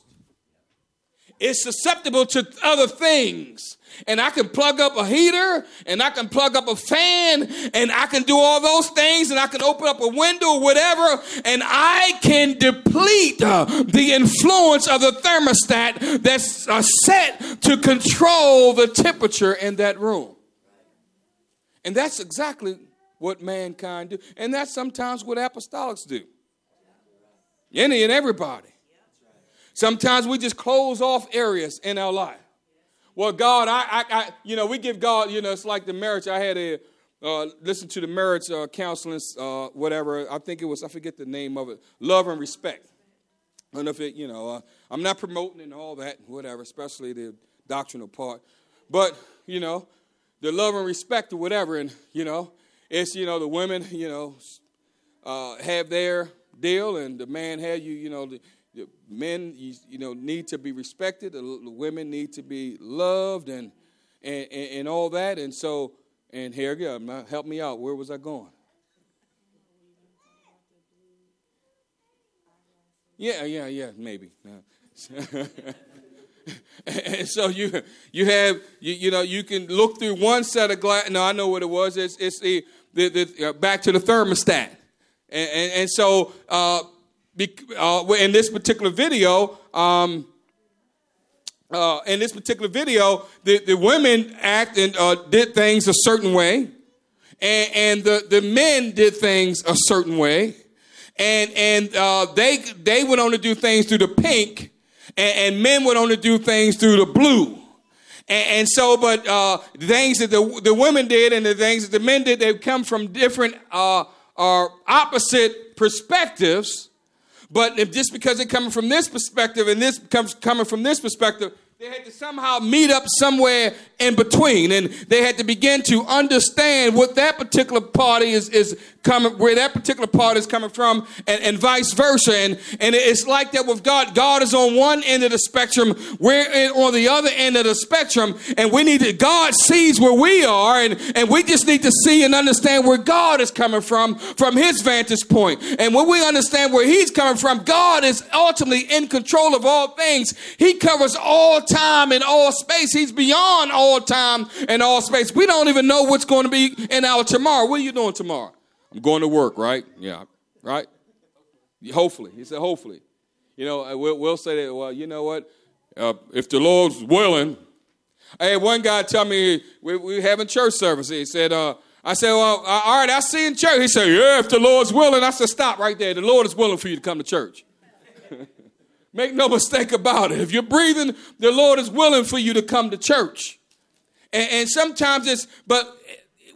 it's susceptible to other things. And I can plug up a heater and I can plug up a fan and I can do all those things and I can open up a window or whatever and I can deplete uh, the influence of the thermostat that's uh, set to control the temperature in that room. And that's exactly what mankind do. And that's sometimes what apostolics do. Any and everybody. Sometimes we just close off areas in our life. Well, God, I, I, I you know, we give God, you know, it's like the marriage. I had a uh, listen to the marriage uh, counseling, uh, whatever. I think it was, I forget the name of it. Love and respect. I don't know if it, you know, uh, I'm not promoting and all that, whatever, especially the doctrinal part. But, you know, the love and respect or whatever. And, you know, it's, you know, the women, you know, uh, have their deal and the man had you, you know, the, the men, you, you, know, need to be respected. The, the, women need to be loved and, and, and, and all that. And so, and here again, help me out. Where was I going? Yeah, yeah, yeah, maybe. and so you you have you, you know you can look through one set of glass. No, I know what it was. It's it's the, the, the uh, back to the thermostat, and and, and so uh, be, uh, in this particular video. Um, uh, in this particular video, the, the women act and uh, did things a certain way, and, and the, the men did things a certain way, and and uh, they they went on to do things through the pink, and, and men would only do things through the blue. And, and so, but uh, the things that the, the women did and the things that the men did, they come from different uh, or opposite perspectives. But if just because they're coming from this perspective and this comes coming from this perspective, they had to somehow meet up somewhere in between, and they had to begin to understand what that particular party is, is coming, where that particular part is coming from, and, and vice versa. And, and it's like that with God. God is on one end of the spectrum, we're on the other end of the spectrum, and we need to, God sees where we are, and, and we just need to see and understand where God is coming from, from his vantage point. And when we understand where he's coming from, God is ultimately in control of all things. He covers all time and all space. He's beyond all time and all space. We don't even know what's going to be in our tomorrow. What are you doing tomorrow? I'm going to work, right? Yeah, right? Hopefully. He said, hopefully. You know, we'll, we'll say that, well, you know what? Uh, if the Lord's willing. Had one guy tell me, we, we having church service. He said, uh, I said, well, all right, I see in church. He said, yeah, if the Lord's willing. I said, stop right there. The Lord is willing for you to come to church. Make no mistake about it. If you're breathing, the Lord is willing for you to come to church. And, and sometimes it's, but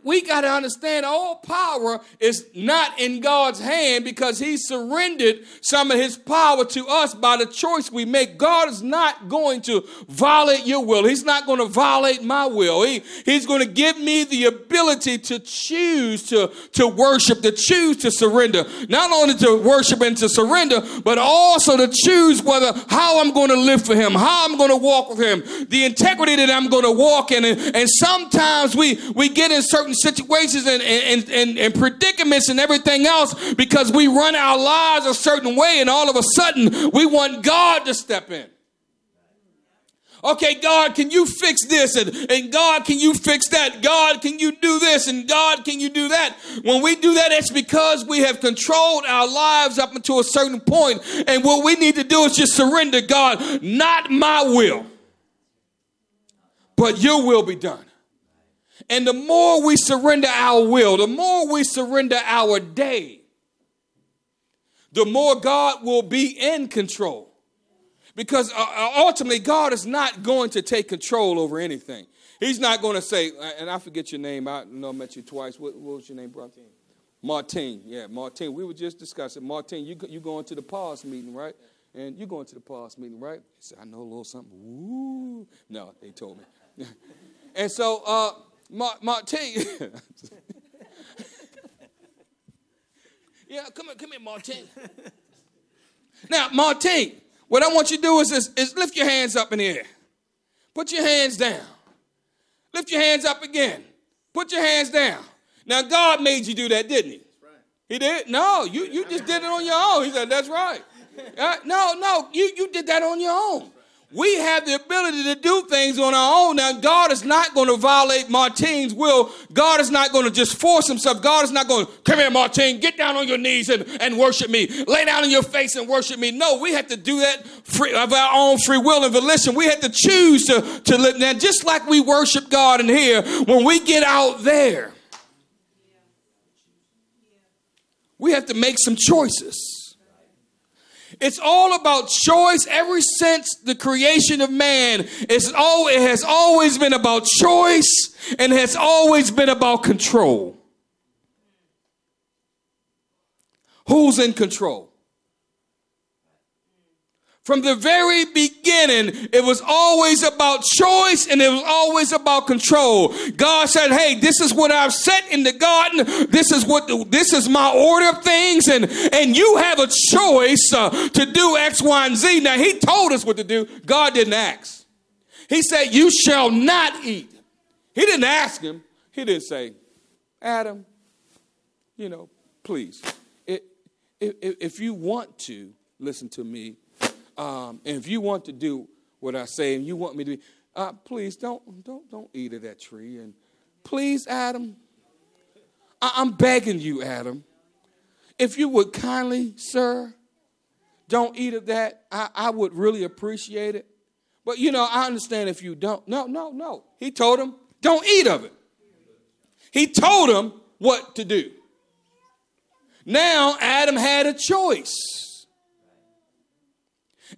we got to understand all power is not in God's hand because He surrendered some of His power to us by the choice we make. God is not going to violate your will. He's not going to violate my will. He, he's going to give me the ability to choose to, to worship, to choose to surrender. Not only to worship and to surrender, but also to choose whether how I'm going to live for Him, how I'm going to walk with Him, the integrity that I'm going to walk in. And, and sometimes we, we get in certain certain situations and, and, and, and predicaments and everything else because we run our lives a certain way and all of a sudden we want God to step in. Okay, God, can you fix this? And, and God, can you fix that? God, can you do this? And God, can you do that? When we do that, it's because we have controlled our lives up until a certain point. And what we need to do is just surrender, God, not my will, but your will be done. And the more we surrender our will, the more we surrender our day, the more God will be in control. Because uh, uh, ultimately, God is not going to take control over anything. He's not going to say, and I forget your name. I know I met you twice. What, what was your name, brother? Martin. Yeah, Martin. We were just discussing. Martin, you you going to the pause meeting, right? And you're going to the pause meeting, right? He said, I know a little something. Woo. No, they told me. and so, uh, Martin. yeah, come here, come here, Martin. now, Martin, what I want you to do is, is, is lift your hands up in the air. Put your hands down. Lift your hands up again. Put your hands down. Now, God made you do that, didn't He? Right. He did? No, you, you just did it on your own. He said, That's right. Uh, no, no, you, you did that on your own. We have the ability to do things on our own. Now, God is not going to violate Martine's will. God is not going to just force himself. God is not going to, come here, Martine, get down on your knees and, and worship me. Lay down on your face and worship me. No, we have to do that free, of our own free will and volition. We have to choose to, to live. Now, just like we worship God in here, when we get out there, we have to make some choices. It's all about choice ever since the creation of man. It's all, it has always been about choice and has always been about control. Who's in control? From the very beginning, it was always about choice and it was always about control. God said, Hey, this is what I've set in the garden. This is what, this is my order of things. And, and you have a choice uh, to do X, Y, and Z. Now, He told us what to do. God didn't ask. He said, You shall not eat. He didn't ask him. He didn't say, Adam, you know, please, if, if you want to listen to me, um, and if you want to do what I say and you want me to be, uh, please don't, don't, don't eat of that tree. And please, Adam, I- I'm begging you, Adam, if you would kindly, sir, don't eat of that, I, I would really appreciate it. But you know, I understand if you don't. No, no, no. He told him, don't eat of it. He told him what to do. Now, Adam had a choice.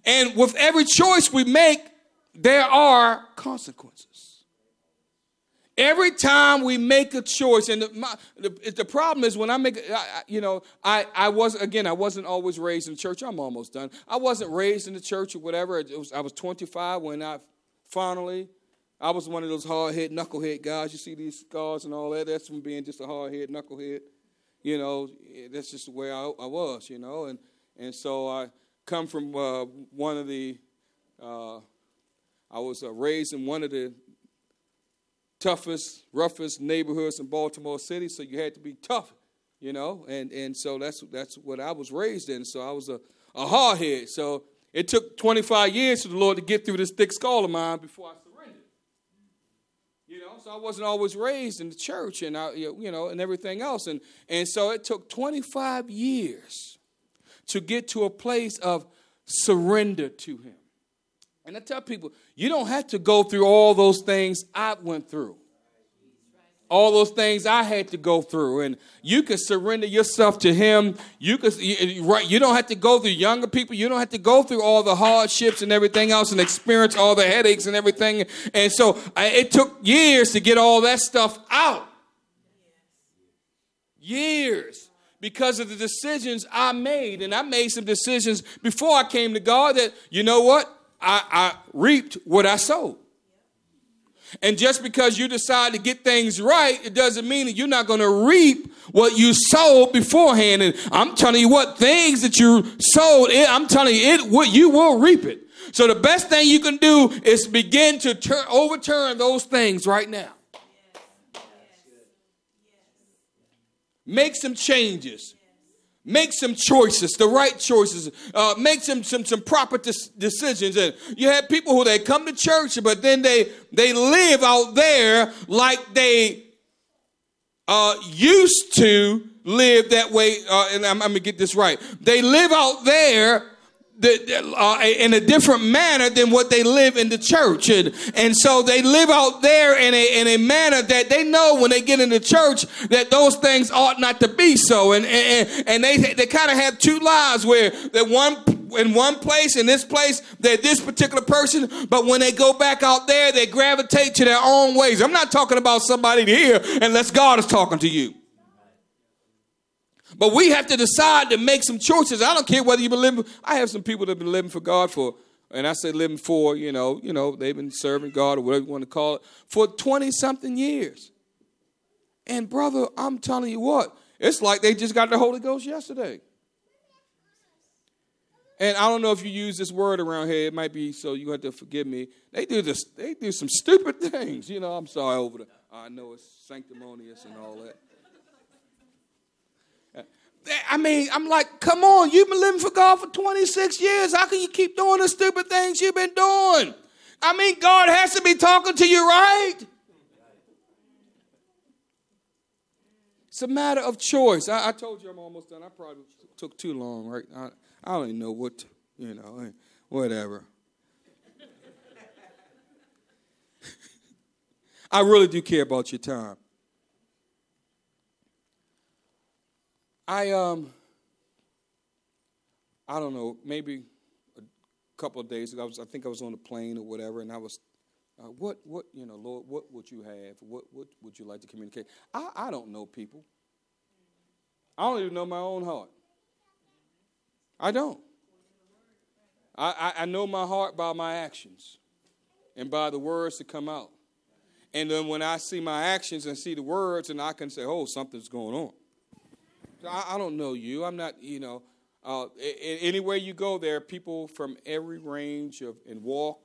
And with every choice we make, there are consequences. Every time we make a choice, and the, my, the, the, problem is when I make, I, you know, I, I was again, I wasn't always raised in the church. I'm almost done. I wasn't raised in the church or whatever. Was, I was 25 when I finally, I was one of those hard head, knucklehead guys. You see these scars and all that. That's from being just a hard head, knucklehead. You know, that's just the way I, I was. You know, and and so I come from uh, one of the, uh, I was uh, raised in one of the toughest, roughest neighborhoods in Baltimore City, so you had to be tough, you know, and, and so that's, that's what I was raised in. So I was a, a hardhead. So it took 25 years for the Lord to get through this thick skull of mine before I surrendered. You know, so I wasn't always raised in the church and I, you know, and everything else. And, and so it took 25 years to get to a place of surrender to Him. And I tell people, you don't have to go through all those things I went through. All those things I had to go through, and you can surrender yourself to Him. You can, right? You don't have to go through younger people. You don't have to go through all the hardships and everything else, and experience all the headaches and everything. And so, I, it took years to get all that stuff out. Years because of the decisions I made. And I made some decisions before I came to God that, you know what? I, I reaped what I sowed. And just because you decide to get things right, it doesn't mean that you're not going to reap what you sowed beforehand. And I'm telling you what, things that you sowed, I'm telling you, it what you will reap it. So the best thing you can do is begin to turn, overturn those things right now. Make some changes. make some choices, the right choices, uh, make some some some proper des- decisions. And you have people who they come to church, but then they they live out there like they uh, used to live that way. Uh, and I'm, I'm gonna get this right. They live out there the, uh, in a different manner than what they live in the church. And, and so they live out there in a, in a manner that they know when they get in the church that those things ought not to be so. And, and, and they, they kind of have two lives where that one in one place, in this place, they're this particular person, but when they go back out there, they gravitate to their own ways. I'm not talking about somebody here unless God is talking to you. But we have to decide to make some choices. I don't care whether you've been living. I have some people that have been living for God for, and I say living for, you know, you know, they've been serving God or whatever you want to call it for 20 something years. And brother, I'm telling you what, it's like they just got the Holy Ghost yesterday. And I don't know if you use this word around here. It might be so you have to forgive me. They do this. They do some stupid things. You know, I'm sorry over the. I know it's sanctimonious and all that. I mean, I'm like, come on, you've been living for God for 26 years. How can you keep doing the stupid things you've been doing? I mean, God has to be talking to you, right? It's a matter of choice. I, I told you I'm almost done. I probably took too long, right? I, I don't even know what, to, you know, eh, whatever. I really do care about your time. I um I don't know, maybe a couple of days ago, I, was, I think I was on a plane or whatever, and I was, uh, what, what, you know, Lord, what would you have? What, what would you like to communicate? I, I don't know people. I don't even know my own heart. I don't. I, I, I know my heart by my actions and by the words that come out. And then when I see my actions and see the words, and I can say, oh, something's going on. I, I don't know you. I'm not, you know. Uh, anywhere you go, there are people from every range of and walk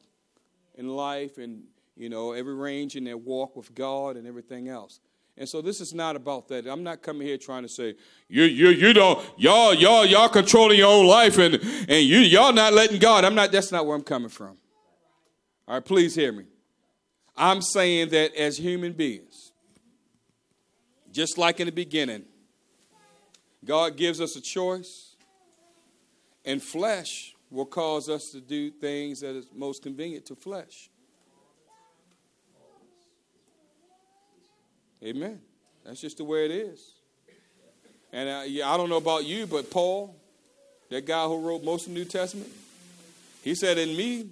in life, and you know every range in their walk with God and everything else. And so this is not about that. I'm not coming here trying to say you you you don't y'all y'all y'all controlling your own life and and you y'all not letting God. I'm not. That's not where I'm coming from. All right, please hear me. I'm saying that as human beings, just like in the beginning, God gives us a choice, and flesh will cause us to do things that is most convenient to flesh. Amen. That's just the way it is. And uh, yeah, I don't know about you, but Paul, that guy who wrote most of the New Testament, he said, In me,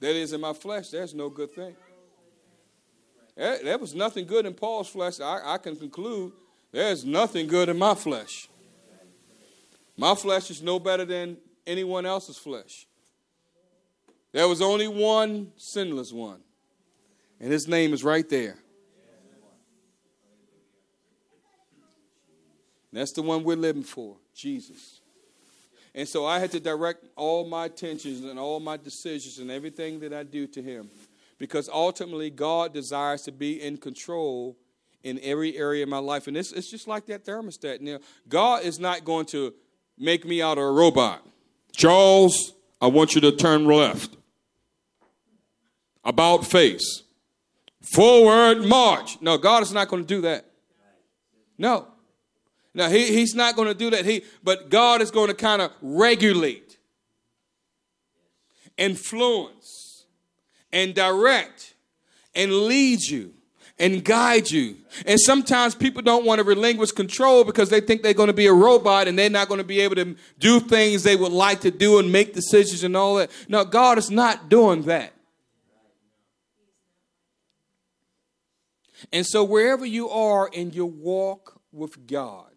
that is in my flesh, there's no good thing. There was nothing good in Paul's flesh. I, I can conclude there's nothing good in my flesh. My flesh is no better than anyone else's flesh. There was only one sinless one, and his name is right there. That's the one we're living for, Jesus. And so I had to direct all my attentions and all my decisions and everything that I do to Him. Because ultimately, God desires to be in control in every area of my life. And it's, it's just like that thermostat. Now, God is not going to make me out of a robot. Charles, I want you to turn left. About face. Forward march. No, God is not going to do that. No. Now he, he's not going to do that. He but God is going to kind of regulate, influence, and direct and lead you and guide you. And sometimes people don't want to relinquish control because they think they're going to be a robot and they're not going to be able to do things they would like to do and make decisions and all that. No, God is not doing that. And so, wherever you are in your walk with God,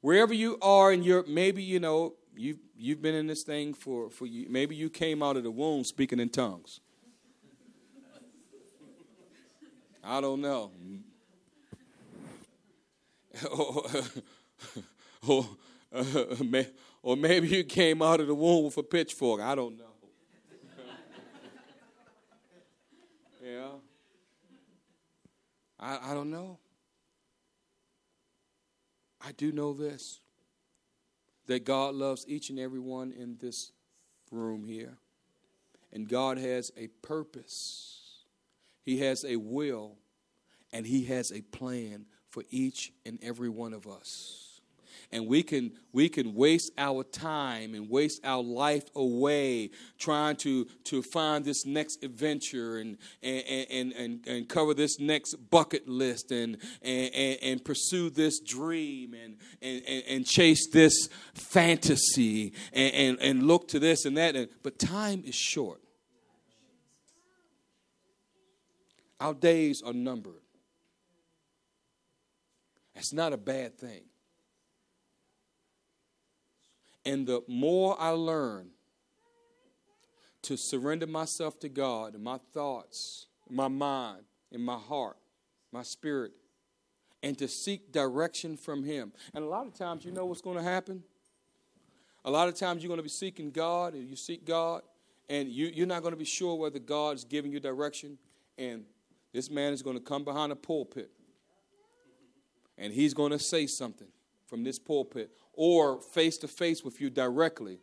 wherever you are in your, maybe, you know, you've, you've been in this thing for, for you, maybe you came out of the womb speaking in tongues. I don't know. or, or, uh, or maybe you came out of the womb with a pitchfork. I don't know. yeah. I, I don't know. I do know this. that God loves each and every one in this room here. And God has a purpose, He has a will, and He has a plan for each and every one of us. And we can we can waste our time and waste our life away trying to to find this next adventure and and and, and, and cover this next bucket list and and, and pursue this dream and, and, and chase this fantasy and, and, and look to this and that. But time is short our days are numbered that's not a bad thing and the more I learn to surrender myself to God my thoughts, my mind, and my heart, my spirit, and to seek direction from Him. And a lot of times, you know what's going to happen? A lot of times, you're going to be seeking God, and you seek God, and you, are not going to be sure whether God is giving you direction. And this man is going to come behind a pulpit, and he's going to say something from this pulpit or face to face with you directly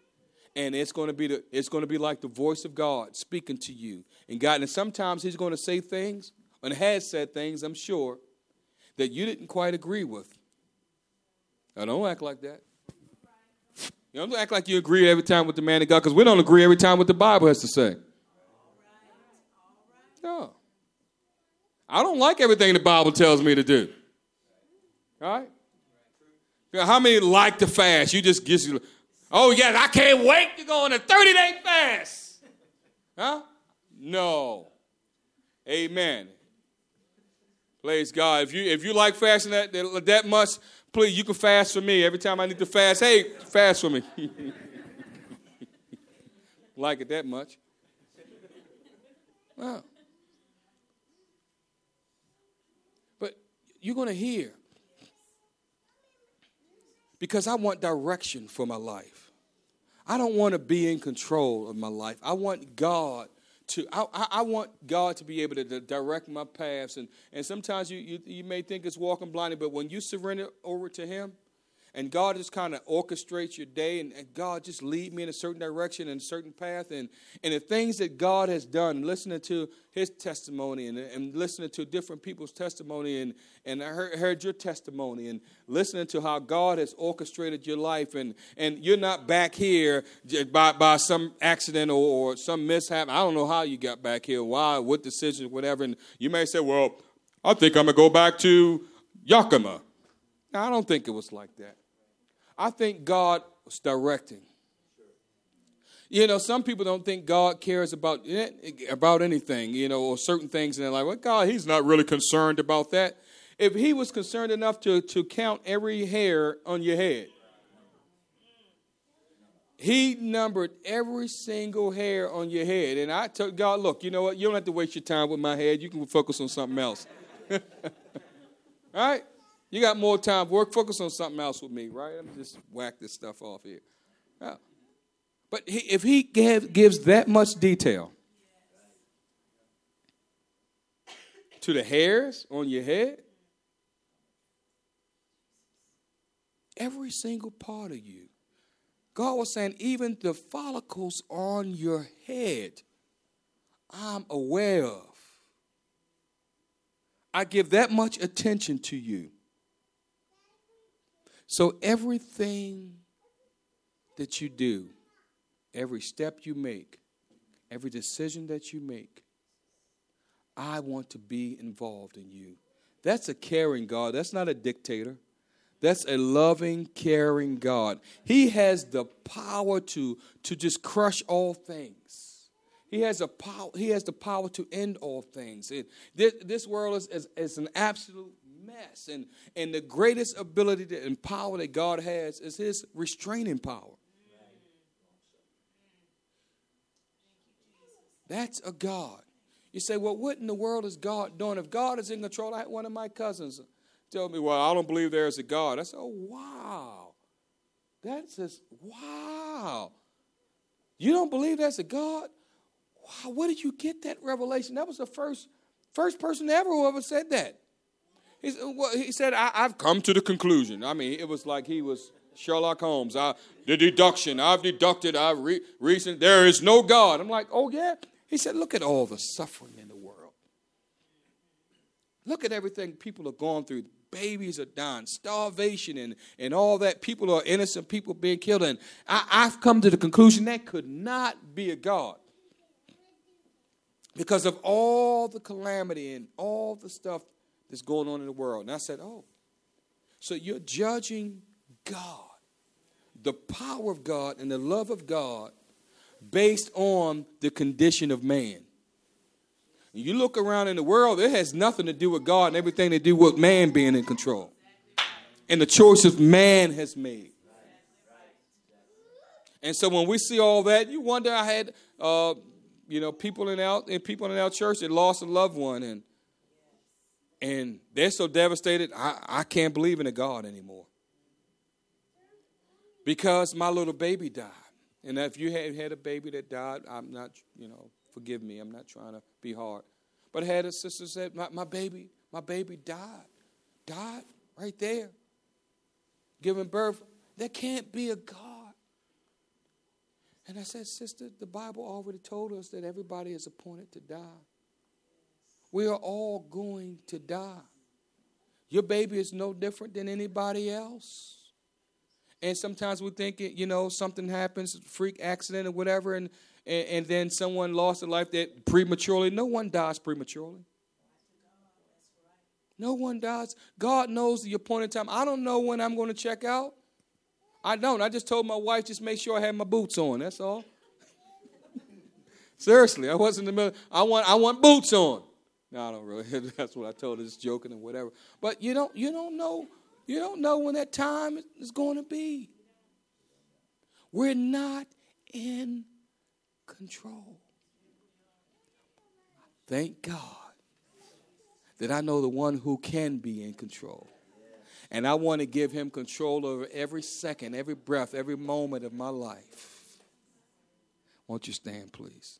and it's going to be the, it's going to be like the voice of God speaking to you and God and sometimes he's going to say things and has said things I'm sure that you didn't quite agree with. I don't act like that. You don't act like you agree every time with the man of God because we don't agree every time what the Bible has to say. No. I don't like everything the Bible tells me to do. All right? How many like to fast? You just get, oh, yes, I can't wait to go on a 30 day fast. Huh? No. Amen. Praise God. If you if you like fasting that, that, that much, please, you can fast for me. Every time I need to fast, hey, fast for me. like it that much. Wow. But you're going to hear because I want direction for my life. I don't want to be in control of my life. I want God to I, I want God to be able to direct my paths and, and sometimes you, you, you may think it's walking blindly, but when you surrender over to him, and God just kind of orchestrates your day, and, and, God just lead me in a certain direction and a certain path, and and the things that God has done, listening to His testimony, and, and listening to different people's testimony, and and I heard, heard your testimony, and listening to how God has orchestrated your life, and and you're not back here by by some accident or, or some mishap. I don't know how you got back here, why, what decision, whatever, and you may say, well, I think I'm gonna go back to Yakima. I don't think it was like that. I think God was directing. You know, some people don't think God cares about eh, about anything, you know, or certain things, and they're like, "Well, God, He's not really concerned about that." If He was concerned enough to to count every hair on your head, He numbered every single hair on your head. And I told God, "Look, you know what? You don't have to waste your time with my head. You can focus on something else." All right. You got more time. Work, focus on something else with me, right? I'm just whack this stuff off here. Yeah. But he, if he gave, gives that much detail to the hairs on your head, every single part of you, God was saying, even the follicles on your head, I'm aware of. I give that much attention to you. So everything that you do, every step you make, every decision that you make, I want to be involved in you. That's a caring God. That's not a dictator. That's a loving, caring God. He has the power to, to just crush all things. He has, a power, he has the power to end all things. It, this, this world is, is, is an absolute mess. And, and the greatest ability to, and power that God has is his restraining power. That's a God. You say, well, what in the world is God doing? If God is in control, I had one of my cousins tell me, well, I don't believe there's a God. I said, oh, wow. That's just, wow. You don't believe there's a God? Wow, where did you get that revelation? That was the first, first person ever who ever said that. He, he said, I, have come to the conclusion. I mean, it was like he was Sherlock Holmes. I, the deduction. I've deducted. I've re- reasoned. There is no God. I'm like, oh yeah. He said, look at all the suffering in the world. Look at everything people are going through. Babies are dying, starvation, and, and all that. People are innocent, people being killed. And I, I've come to the conclusion that could not be a God because of all the calamity and all the stuff that's going on in the world. And I said, Oh, so you're judging God, the power of God and the love of God based on the condition of man. You look around in the world, it has nothing to do with God and everything to do with man being in control and the choices man has made. And so when we see all that, you wonder. I had, uh, you know, people in our people in our church that lost a loved one, and and they're so devastated. I, I can't believe in a God anymore because my little baby died. And if you had had a baby that died, I'm not, you know, forgive me. I'm not trying to be hard. But I had a sister said, my, my baby, my baby died. Died right there. Giving birth. There can't be a God. And I said, Sister, the Bible already told us that everybody is appointed to die. We are all going to die. Your baby is no different than anybody else. And sometimes we think, you know, something happens, freak accident or whatever, and, and, and then someone lost their life that prematurely. No one dies prematurely. No one dies. God knows the appointed time. I don't know when I'm going to check out. I don't. I just told my wife, just make sure I have my boots on. That's all. Seriously, I wasn't in the middle. I want, I want boots on. No, I don't really. That's what I told her, just joking and whatever. But you don't, you don't know, you don't know when that time is going to be. We're not in control. Thank God that I know the one who can be in control. And I want to give him control over every second, every breath, every moment of my life. Won't you stand, please?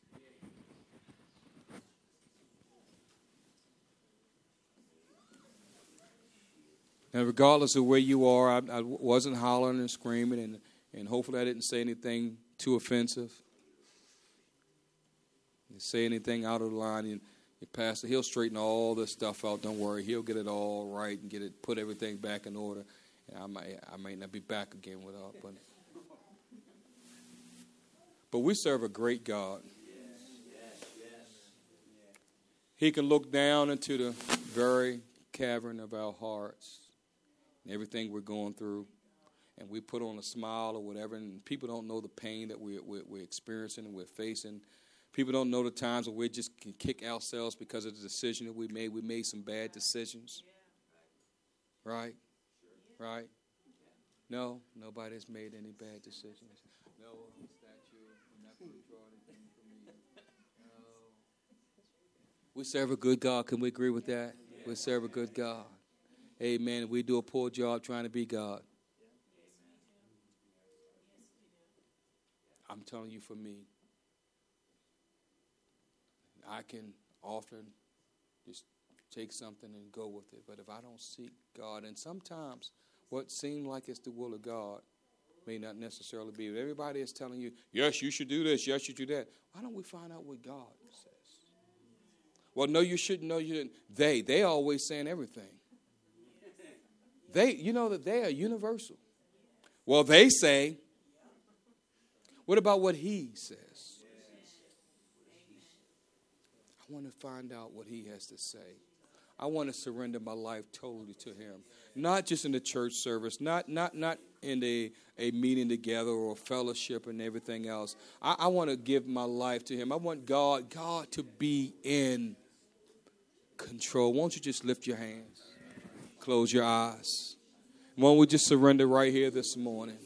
And regardless of where you are, I, I wasn't hollering and screaming, and, and hopefully I didn't say anything too offensive. say anything out of the line, and your pastor, he'll straighten all this stuff out. Don't worry, he'll get it all right and get it, put everything back in order. And I might, I might not be back again without, but, but we serve a great God. He can look down into the very cavern of our hearts everything we're going through, and we put on a smile or whatever, and people don't know the pain that we're, we're, we're experiencing and we're facing. People don't know the times when we just can kick ourselves because of the decision that we made. We made some bad decisions. Right? Right? No, nobody has made any bad decisions. No statue. draw. No. We serve a good God. Can we agree with that? We serve a good God. Amen. We do a poor job trying to be God. I'm telling you, for me, I can often just take something and go with it. But if I don't seek God, and sometimes what seems like it's the will of God may not necessarily be. If everybody is telling you, yes, you should do this, yes, you should do that, why don't we find out what God says? Well, no, you shouldn't. No, you didn't. They, they always saying everything. They, you know that they are universal. Well, they say, what about what he says? I want to find out what he has to say. I want to surrender my life totally to him. Not just in the church service, not not not in a, a meeting together or fellowship and everything else. I, I want to give my life to him. I want God, God to be in control. Won't you just lift your hands? Close your eyes. Won't we just surrender right here this morning?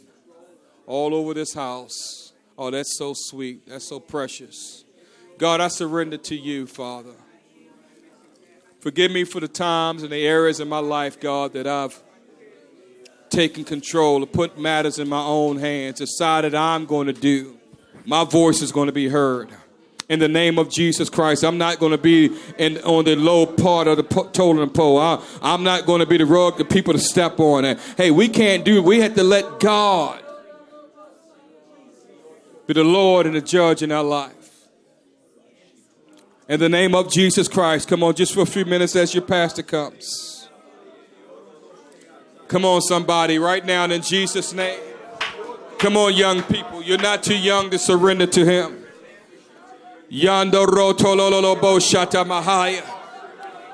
All over this house. Oh, that's so sweet. That's so precious. God, I surrender to you, Father. Forgive me for the times and the areas in my life, God, that I've taken control, put matters in my own hands, decided I'm going to do. My voice is going to be heard. In the name of Jesus Christ, I'm not going to be in, on the low part of the totem pole. I, I'm not going to be the rug the people to step on. And hey, we can't do it. We have to let God be the Lord and the judge in our life. In the name of Jesus Christ, come on, just for a few minutes as your pastor comes. Come on, somebody, right now in Jesus' name. Come on, young people. You're not too young to surrender to Him. Yando roto lolo bo shata mahaya.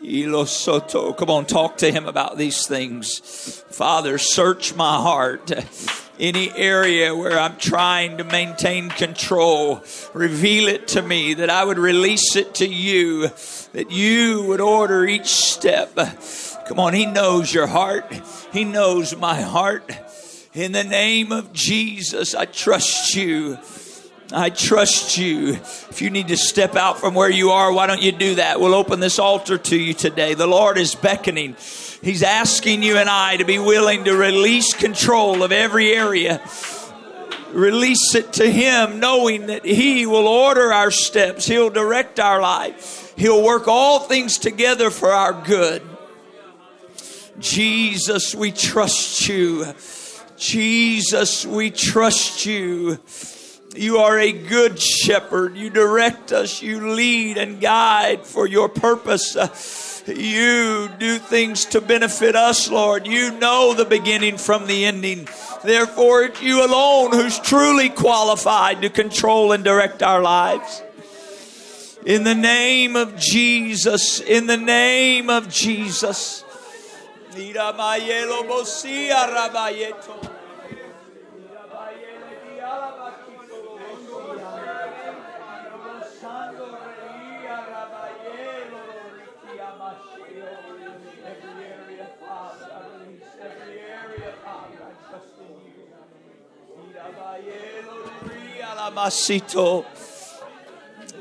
Come on, talk to him about these things. Father, search my heart. Any area where I'm trying to maintain control, reveal it to me, that I would release it to you, that you would order each step. Come on, he knows your heart, he knows my heart. In the name of Jesus, I trust you. I trust you. If you need to step out from where you are, why don't you do that? We'll open this altar to you today. The Lord is beckoning. He's asking you and I to be willing to release control of every area. Release it to Him, knowing that He will order our steps, He'll direct our life, He'll work all things together for our good. Jesus, we trust you. Jesus, we trust you. You are a good shepherd. You direct us, you lead and guide for your purpose. Uh, you do things to benefit us, Lord. You know the beginning from the ending. Therefore, it's you alone who's truly qualified to control and direct our lives. In the name of Jesus, in the name of Jesus.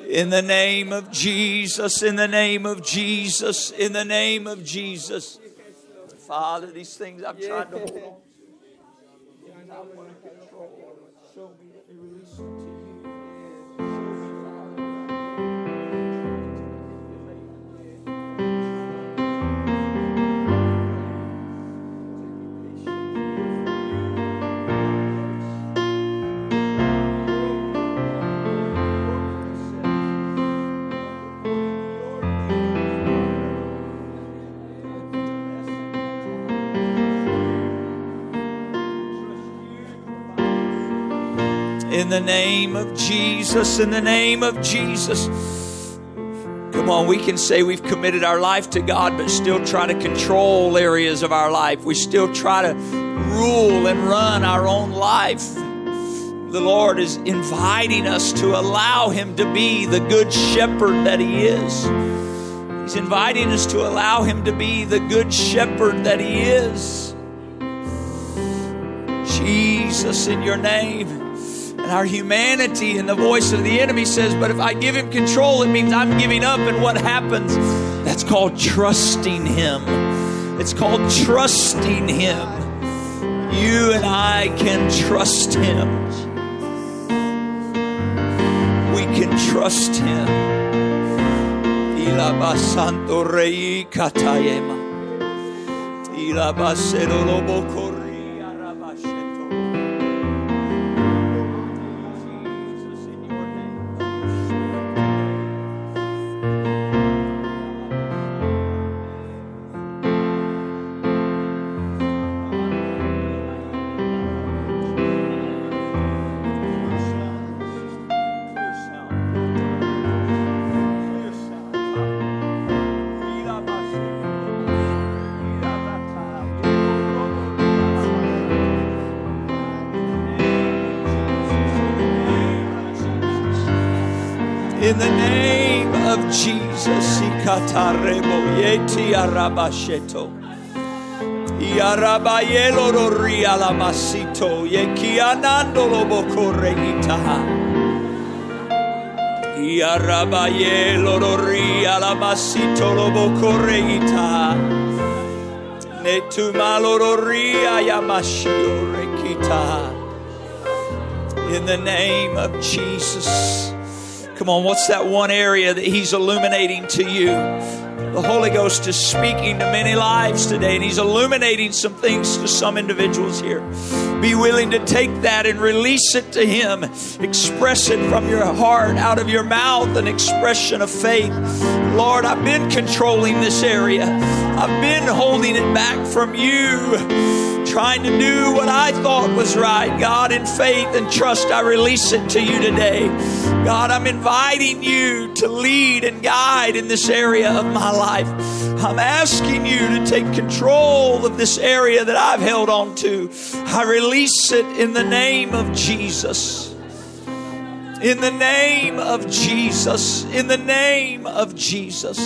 In the name of Jesus, in the name of Jesus, in the name of Jesus. Father, these things I've tried to hold on. In the name of Jesus, in the name of Jesus. Come on, we can say we've committed our life to God, but still try to control areas of our life. We still try to rule and run our own life. The Lord is inviting us to allow Him to be the good shepherd that He is. He's inviting us to allow Him to be the good shepherd that He is. Jesus, in your name and our humanity and the voice of the enemy says, but if I give him control, it means I'm giving up. And what happens? That's called trusting him. It's called trusting him. You and I can trust him. We can trust him. Ilabasanto rei katayema. Ilabasero Jesus, Ikataremo Yeti Arabasheto. Yarabayelo Roria Lamasito, Yekianando Lobocore Itaha. Ia rabaye lororia la masito lobo correita. Ne tu malororia yamashio rekita. In the name of Jesus. Come on, what's that one area that He's illuminating to you? The Holy Ghost is speaking to many lives today, and He's illuminating some things to some individuals here. Be willing to take that and release it to Him. Express it from your heart, out of your mouth, an expression of faith. Lord, I've been controlling this area, I've been holding it back from you trying to do what I thought was right. God, in faith and trust, I release it to you today. God, I'm inviting you to lead and guide in this area of my life. I'm asking you to take control of this area that I've held on to. I release it in the name of Jesus. In the name of Jesus. In the name of Jesus.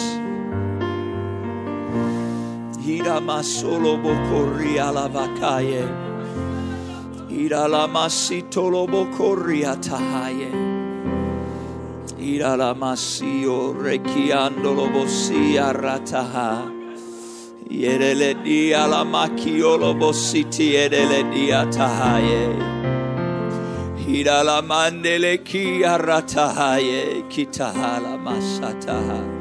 Ira masolo bokori alavakaye. Ira la masitolo bokori atahaye. Ira la masio rekiandolo bosia rataha. Yerele dia la makiolo bositi edele dia tahaye. Ira la mandele ki aratahaye kitahala masataha.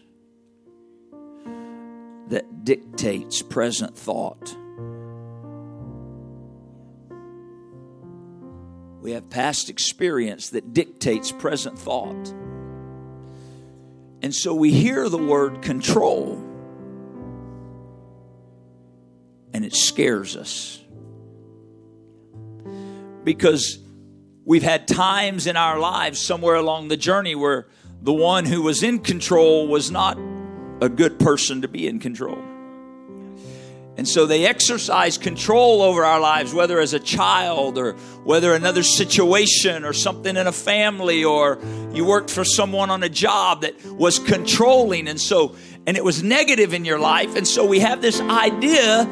that dictates present thought. We have past experience that dictates present thought. And so we hear the word control, and it scares us. Because we've had times in our lives somewhere along the journey where the one who was in control was not a good person to be in control. And so they exercise control over our lives, whether as a child or whether another situation or something in a family or you worked for someone on a job that was controlling. And so, and it was negative in your life. And so we have this idea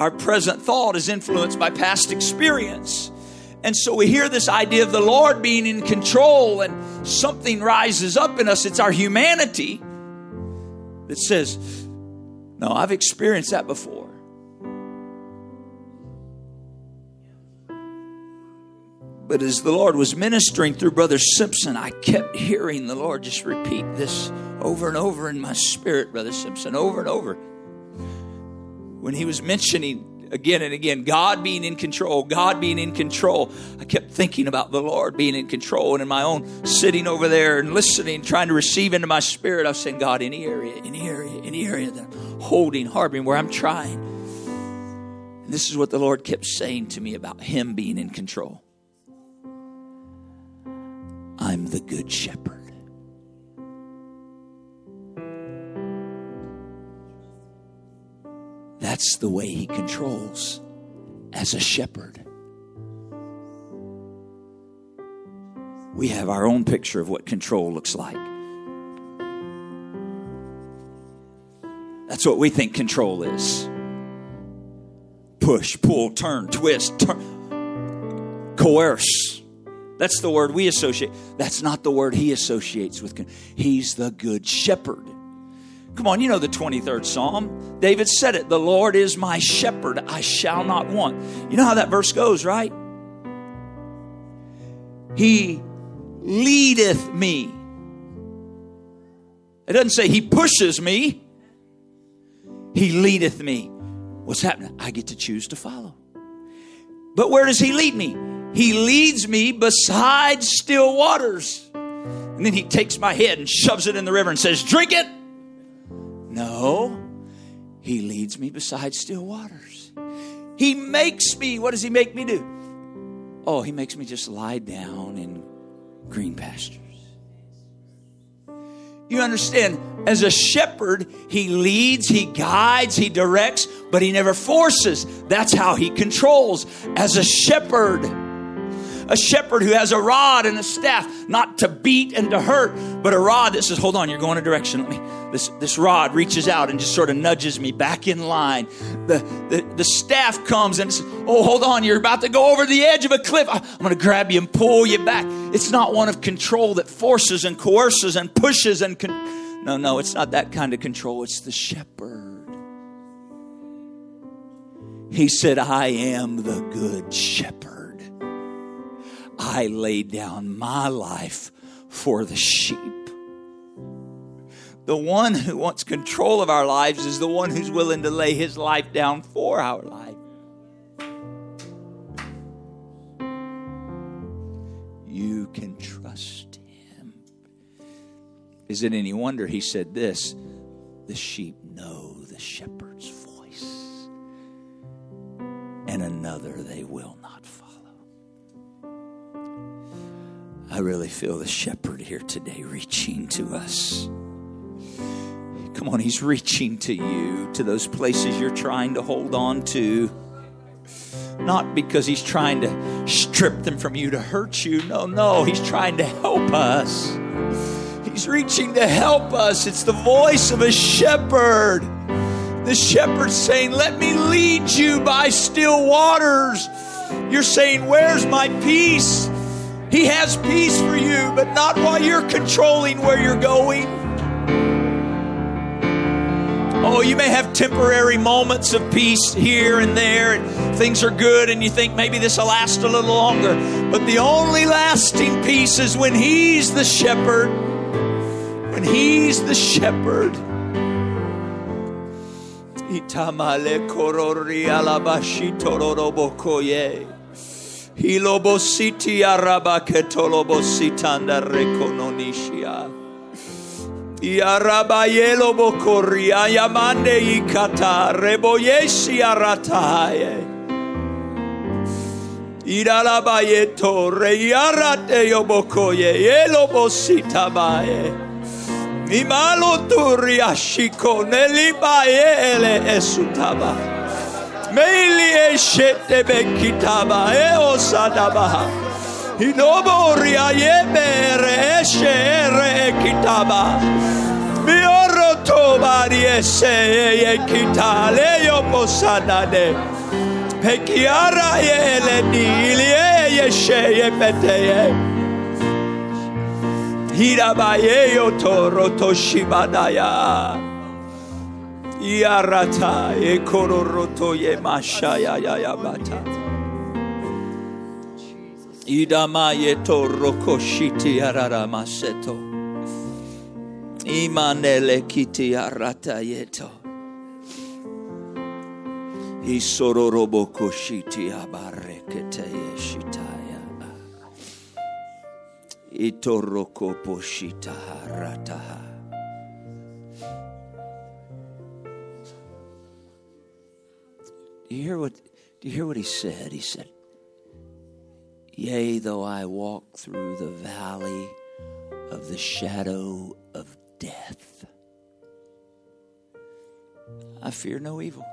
our present thought is influenced by past experience. And so we hear this idea of the Lord being in control, and something rises up in us. It's our humanity that says, No, I've experienced that before. But as the Lord was ministering through Brother Simpson, I kept hearing the Lord just repeat this over and over in my spirit, Brother Simpson, over and over. When he was mentioning again and again God being in control, God being in control. I kept thinking about the Lord being in control. And in my own sitting over there and listening, trying to receive into my spirit, I was saying, God, any area, any area, any area that I'm holding, harboring, where I'm trying. And this is what the Lord kept saying to me about Him being in control. I'm the good shepherd. That's the way he controls as a shepherd. We have our own picture of what control looks like. That's what we think control is push, pull, turn, twist, turn, coerce. That's the word we associate. That's not the word he associates with. He's the good shepherd. Come on, you know the 23rd Psalm. David said it The Lord is my shepherd, I shall not want. You know how that verse goes, right? He leadeth me. It doesn't say he pushes me, he leadeth me. What's happening? I get to choose to follow. But where does he lead me? He leads me beside still waters. And then he takes my head and shoves it in the river and says, Drink it. No, He leads me beside still waters. He makes me, what does He make me do? Oh, He makes me just lie down in green pastures. You understand, as a shepherd, he leads, he guides, he directs, but he never forces. That's how he controls. As a shepherd, a shepherd who has a rod and a staff, not to beat and to hurt, but a rod that says, Hold on, you're going a direction. Let me. This, this rod reaches out and just sort of nudges me back in line. The, the, the staff comes and says, Oh, hold on, you're about to go over the edge of a cliff. I'm going to grab you and pull you back. It's not one of control that forces and coerces and pushes and. Con- no, no, it's not that kind of control. It's the shepherd. He said, I am the good shepherd. I lay down my life for the sheep. The one who wants control of our lives is the one who's willing to lay his life down for our life. You can trust him. Is it any wonder he said this? The sheep know the shepherd's voice, and another they will not follow. I really feel the shepherd here today reaching to us. Come on, he's reaching to you, to those places you're trying to hold on to. Not because he's trying to strip them from you to hurt you. No, no, he's trying to help us. He's reaching to help us. It's the voice of a shepherd. The shepherd saying, Let me lead you by still waters. You're saying, Where's my peace? He has peace for you, but not while you're controlling where you're going. Oh, you may have temporary moments of peace here and there, and things are good, and you think maybe this will last a little longer. But the only lasting peace is when He's the shepherd. When He's the shepherd. Itamale korori alabashi tororobokoye. Hilobositi arabaketolobositanda rekononishia. Iarabayelo bokoria yamande ikata reboyeshi arataye. Iralabayeto reyarate yobokoye yelo elobositabaye. Imalo turiashiko nelibaye esutaba. Meili eshete bekitaba e osadabaha. Inobo riayemere eshere kitaba. Mioro tobari ese e kitale yo posanade. Pekiara ele nili e eshe e peteye. Hirabaye yo toro toshibadaya. Yarata e kororoto ye. Idama ye toroko shiti arara maseto. Imanele kiti arata yeto. Isororoboko shiti abarekete ye shitaya. Itoroko poshita harataha. Do you hear what do you hear what he said? He said, Yea, though I walk through the valley of the shadow of death, I fear no evil.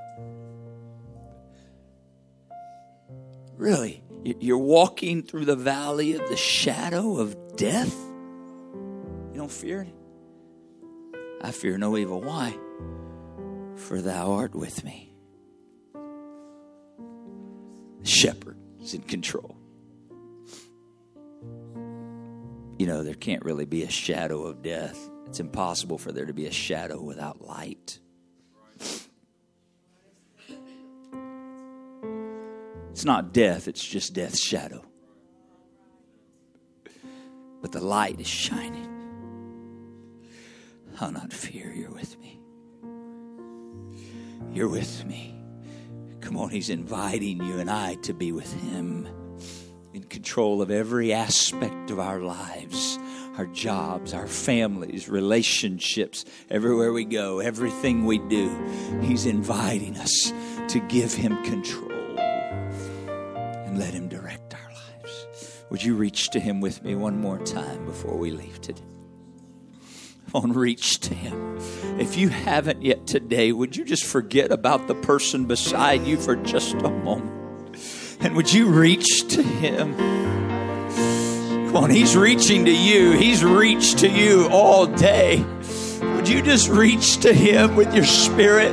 Really, you're walking through the valley of the shadow of death? You don't fear it? I fear no evil. Why? For thou art with me The shepherd is in control. You know, there can't really be a shadow of death. It's impossible for there to be a shadow without light. It's not death, it's just death's shadow. But the light is shining. I'll not fear, you're with me. You're with me. Come on, He's inviting you and I to be with Him in control of every aspect of our lives our jobs, our families, relationships, everywhere we go, everything we do. He's inviting us to give Him control and let Him direct our lives. Would you reach to him with me one more time before we leave today? on, reach to him. If you haven't yet today, would you just forget about the person beside you for just a moment? And would you reach to him? Come on, he's reaching to you. He's reached to you all day. Would you just reach to him with your spirit?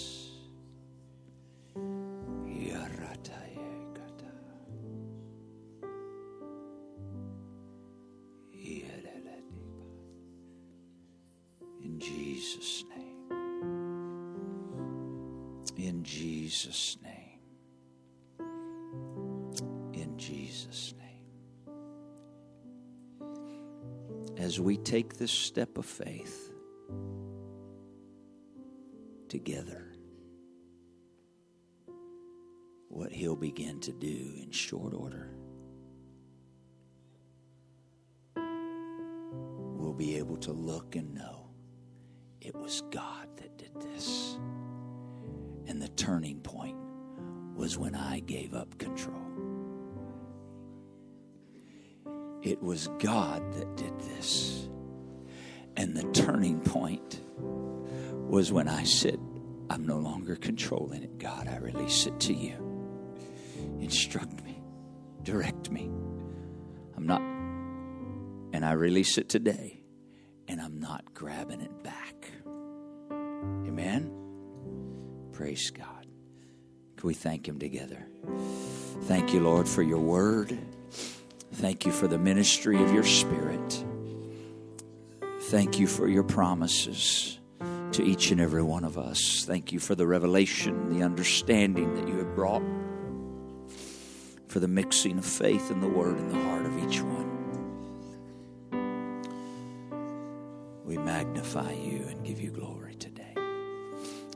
Jesus' name. In Jesus' name. In Jesus' name. As we take this step of faith together, what He'll begin to do in short order. We'll be able to look and know it was God that did this. And the turning point was when I gave up control. It was God that did this. And the turning point was when I said, I'm no longer controlling it. God, I release it to you. Instruct me, direct me. I'm not, and I release it today, and I'm not grabbing it back. Amen. Praise God. Can we thank Him together? Thank you, Lord, for your word. Thank you for the ministry of your spirit. Thank you for your promises to each and every one of us. Thank you for the revelation, the understanding that you have brought, for the mixing of faith and the word in the heart of each one. We magnify you and give you glory today.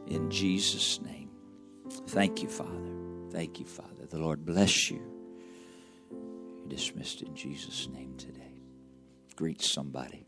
in Jesus' name. Thank you, Father. Thank you, Father. The Lord bless you. You're dismissed in Jesus' name today. Greet somebody.